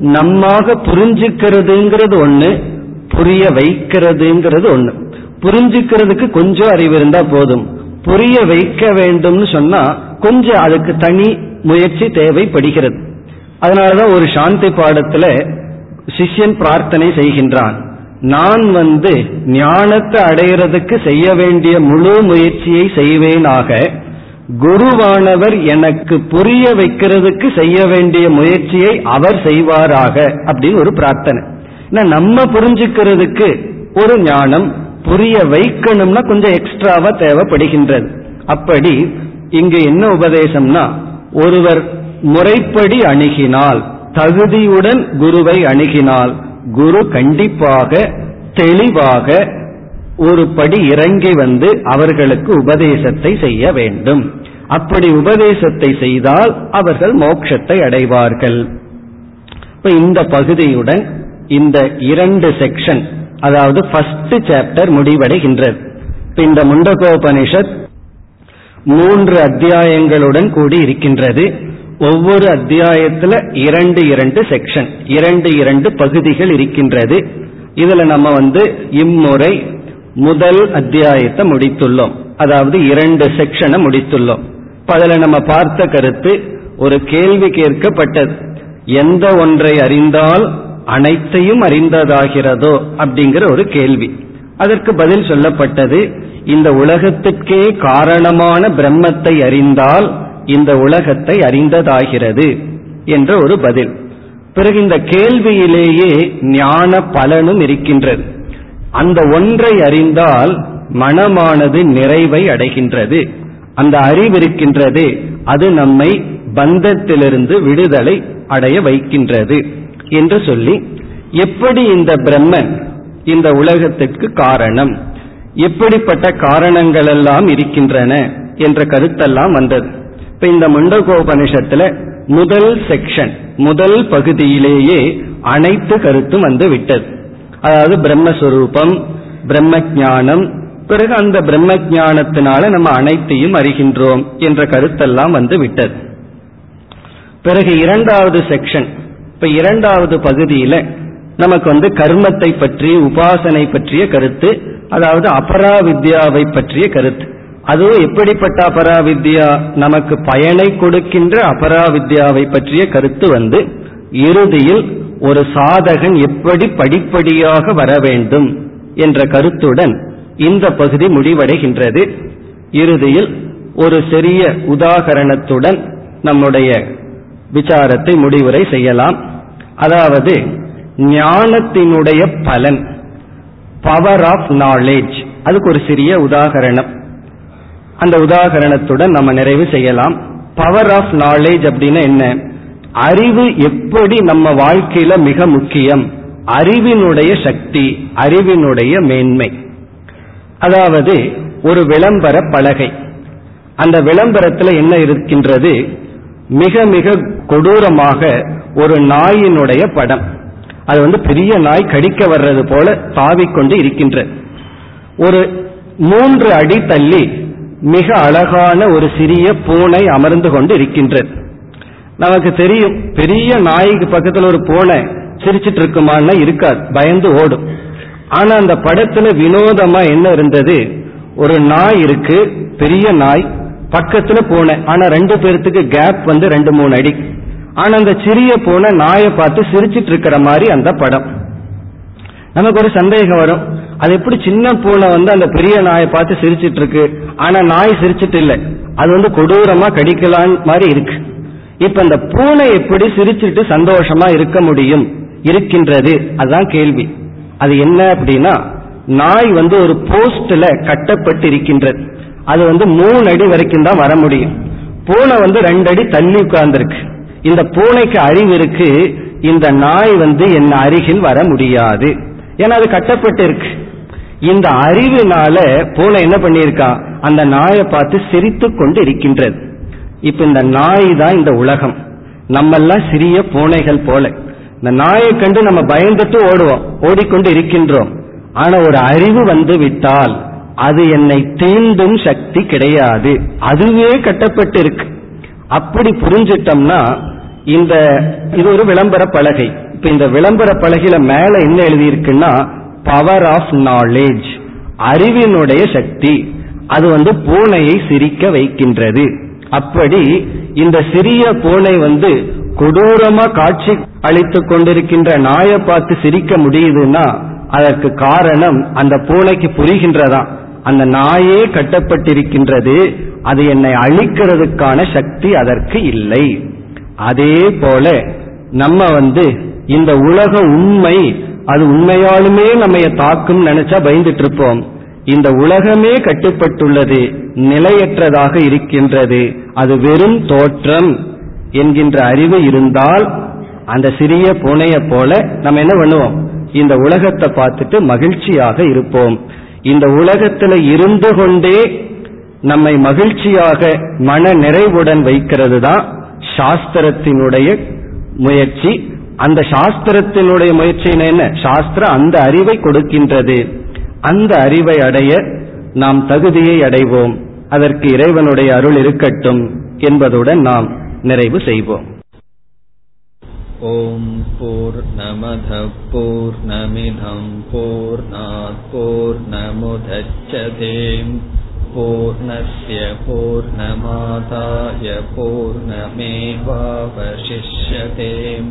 நம்மாக புரிஞ்சுக்கிறதுங்கிறது ஒண்ணு புரிய வைக்கிறதுங்கிறது ஒண்ணு. புரிஞ்சுக்கிறதுக்கு கொஞ்சம் அறிவு இருந்தா போதும். புரிய வைக்க வேண்டும்னு சொன்னா கொஞ்சம் அதுக்கு தனி முயற்சி தேவைப்படுகிறது. அதனாலதான் ஒரு சாந்தி பாடத்துல சிஷ்யன் பிரார்த்தனை செய்கின்றான். நான் வந்து ஞானத்தை அடைகிறதுக்கு செய்ய வேண்டிய முழு முயற்சியை செய்வேனாக குருவானவர் எனக்கு புரிய வைக்கிறதுக்கு செய்ய வேண்டிய முயற்சியை அவர் செய்வாராக அப்படின்னு ஒரு பிரார்த்தனை. நம்ம புரிஞ்சுக்கிறதுக்கு ஒரு ஞானம் புரிய வைக்கணும்னா கொஞ்சம் எக்ஸ்ட்ராவா தேவைப்படுகின்றது. அப்படி இங்கு என்ன உபதேசம்னா ஒருவர் முறைப்படி அணுகினால் தகுதியுடன் குருவை அணுகினால் குரு கண்டிப்பாக தெளிவாக ஒரு படி இறங்கி வந்து அவர்களுக்கு உபதேசத்தை செய்ய வேண்டும். அப்படி உபதேசத்தை செய்தால் அவர்கள் மோட்சத்தை அடைவார்கள். இப்ப இந்த பகுதியுடன் இந்த இரண்டு செக்ஷன் அதாவது ஃபர்ஸ்ட் சாப்டர் முடிவடைகின்றது. இந்த முண்டகோபனிஷத் மூன்று அத்தியாயங்களுடன் கூடி இருக்கின்றது. ஒவ்வொரு அத்தியாயத்துல இரண்டு இரண்டு செக்ஷன் இரண்டு இரண்டு பகுதிகள் இருக்கின்றது. இதுல நம்ம வந்து இம்முறை முதல் அத்தியாயத்தை முடித்துள்ளோம். அதாவது இரண்டு செக்ஷனை முடித்துள்ளோம். அதில் நம்ம பார்த்த கருத்து ஒரு கேள்வி கேட்கப்பட்டது. எந்த ஒன்றை அறிந்தால் அனைத்தையும் அறிந்ததாகிறதோ அப்படிங்கிற ஒரு கேள்வி. அதற்கு பதில் சொல்லப்பட்டது இந்த உலகத்துக்கே காரணமான பிரம்மத்தை அறிந்தால் இந்த உலகத்தை அறிந்ததாகிறது என்ற ஒரு பதில். பிறகு இந்த கேள்வியிலேயே ஞான பலனும் இருக்கின்றது. அந்த ஒன்றை அறிந்தால் மனமானது நிறைவை அடைகின்றது. அந்த அறிவு இருக்கின்றது அது நம்மை பந்தத்திலிருந்து விடுதலை அடைய வைக்கின்றது என்று சொல்லி எப்படி இந்த பிரம்மன் இந்த உலகத்திற்கு காரணம்? எப்படிப்பட்ட காரணங்கள் எல்லாம் இருக்கின்றன என்ற கருத்தெல்லாம் வந்தது. இப்ப இந்த முண்டகோபனிஷத்துல முதல் செக்ஷன் முதல் பகுதியிலேயே அனைத்து கருத்தும் வந்து விட்டது. அதாவது பிரம்மஸ்வரூபம் பிரம்ம ஜானம் பிறகு அந்த பிரம்ம ஞானத்தினால நம்ம அனைத்தையும் அறிகின்றோம் என்ற கருத்தெல்லாம் வந்து விட்டது. பிறகு இரண்டாவது செக்ஷன் இப்ப இரண்டாவது பகுதியில நமக்கு வந்து கர்மத்தை பற்றி உபாசனை பற்றிய கருத்து அதாவது அபராவித்யாவை பற்றிய கருத்து. அதுவும் எப்படிப்பட்ட அபராவித்யா? நமக்கு பயனை கொடுக்கின்ற அபராவித்யாவை பற்றிய கருத்து வந்து இறுதியில் ஒரு சாதகன் எப்படி படிப்படியாக வர வேண்டும் என்ற கருத்துடன் இந்த பகுதி முடிவடைகின்றது. இறுதியில் ஒரு சிறிய உதாகரணத்துடன் நம்முடைய விசாரத்தை முடிவுரை செய்யலாம். அதாவது ஞானத்தினுடைய பலன் பவர் ஆஃப் நாலேஜ் அதுக்கு ஒரு சிறிய உதாகரணம். அந்த உதாகரணத்துடன் நம்ம நிறைவு செய்யலாம். பவர் ஆஃப் நாலேஜ் அப்படின்னா என்ன? அறிவு எப்படி நம்ம வாழ்க்கையில மிக முக்கியம்? அறிவினுடைய சக்தி அறிவினுடைய மேன்மை. அதாவது ஒரு விளம்பர பலகை. அந்த விளம்பரத்தில் என்ன இருக்கின்றது? மிக மிக கொடூரமாக ஒரு நாயினுடைய படம். அது வந்து பெரிய நாய் கடிக்க வர்றது போல தாவிக்கொண்டு இருக்கின்றது ஒரு மூன்று அடி தள்ளி மிக அழகான ஒரு சிறிய பூனை அமர்ந்து கொண்டு இருக்கின்றது. நமக்கு தெரியும். பெரிய நாய்க்கு பக்கத்தில் ஒரு பூனை சிரிச்சிட்டு இருக்குமான்னா இருக்காது. பயந்து ஓடும். ஆனா அந்த படத்துல வினோதமா என்ன இருந்தது? ஒரு நாய் இருக்கு. பெரிய நாய். பக்கத்துல பூனை. ஆனா ரெண்டு பேர்த்துக்கு கேப் வந்து ரெண்டு மூணு அடி. ஆனா அந்த சிறிய பூனை நாயை பார்த்து சிரிச்சிட்டு இருக்கிற மாதிரி அந்த படம். நமக்கு ஒரு சந்தேகம் வரும். அது எப்படி சின்ன பூனை வந்து அந்த பெரிய நாயை பார்த்து சிரிச்சிட்டு இருக்கு? ஆனா நாய் சிரிச்சிட்டு இல்லை. அது வந்து கொடூரமா கடிக்கலான் மாதிரி இருக்கு. இப்ப இந்த பூனை எப்படி சிரிச்சுட்டு சந்தோஷமா இருக்க முடியும்? இருக்கின்றது. அதுதான் கேள்வி. அது என்ன அப்படின்னா நாய் வந்து ஒரு போஸ்ட்ல கட்டப்பட்டு இருக்கின்றது அது வந்து மூணு அடி வரைக்கும் தான் வர முடியும். பூனை வந்து ரெண்டு அடி தள்ளி உட்கார்ந்துருக்கு. இந்த பூனைக்கு அறிவு இருக்கு. இந்த நாய் வந்து என் அருகில் வர முடியாது. ஏன்னா அது கட்டப்பட்டு இருக்கு இந்த அறிவினால பூனை என்ன பண்ணியிருக்கா? அந்த நாயை பார்த்து சிரித்து கொண்டு இருக்கின்றது. இப்ப இந்த நாய் தான் இந்த உலகம். நம்ம எல்லாம் சிறிய பூனைகள் போல. இந்த நாயை கண்டு நம்ம பயந்துட்டு ஓடுவோம். ஓடிக்கொண்டு இருக்கின்றோம். ஆனா ஒரு அறிவு வந்து விட்டால் அது என்னை தீண்டும் சக்தி கிடையாது. அதுவே கட்டப்பட்டு இருக்கு. அப்படி புரிஞ்சிட்டோம்னா இந்த இது ஒரு விளம்பர பலகை. இப்ப இந்த விளம்பர பலகையில மேல என்ன எழுதியிருக்குன்னா பவர் ஆஃப் நாலேஜ் அறிவினுடைய சக்தி. அது வந்து பூனையை சிரிக்க வைக்கின்றது. அப்படி இந்த சிறிய பூனை வந்து கொடூரமா காட்சி அளித்துக் கொண்டிருக்கின்ற நாயை பார்த்து சிரிக்க முடியுதுன்னா அதற்கு காரணம் அந்த பூனைக்கு புரிகின்றதா? அந்த நாயே கட்டப்பட்டிருக்கின்றது அது என்னை அழிக்கிறதுக்கான சக்தி அதற்கு இல்லை. அதே போல நம்ம வந்து இந்த உலக உண்மை அது உண்மையாலுமே நம்ம தாக்கும் நினைச்சா பயந்துட்டு இருப்போம். இந்த உலகமே கட்டுப்பட்டுள்ளது நிலையற்றதாக இருக்கின்றது. அது வெறும் தோற்றம் என்கின்ற அறிவு இருந்தால் அந்த சிறிய பூனைய போல நம்ம என்ன பண்ணுவோம்? இந்த உலகத்தை பார்த்துட்டு மகிழ்ச்சியாக இருப்போம். இந்த உலகத்துல இருந்து கொண்டே நம்மை மகிழ்ச்சியாக மன நிறைவுடன் வைக்கிறது தான் சாஸ்திரத்தினுடைய முயற்சி. அந்த சாஸ்திரத்தினுடைய முயற்சி என்ன? சாஸ்திரம் அந்த அறிவை கொடுக்கின்றது. அந்த அறிவை அடைய நாம் தகுதியை அடைவோம். அதற்கு இறைவனுடைய அருள் இருக்கட்டும் என்பதுடன் நாம் நிறைவு செய்வோம். ஓம் போர் நமத போர் நமிதம் போர் போர் நமுதச்சதேம் பூர்ணய பூர்ணமாதாய பூர்ணமேவாவசிஷ்யதேம்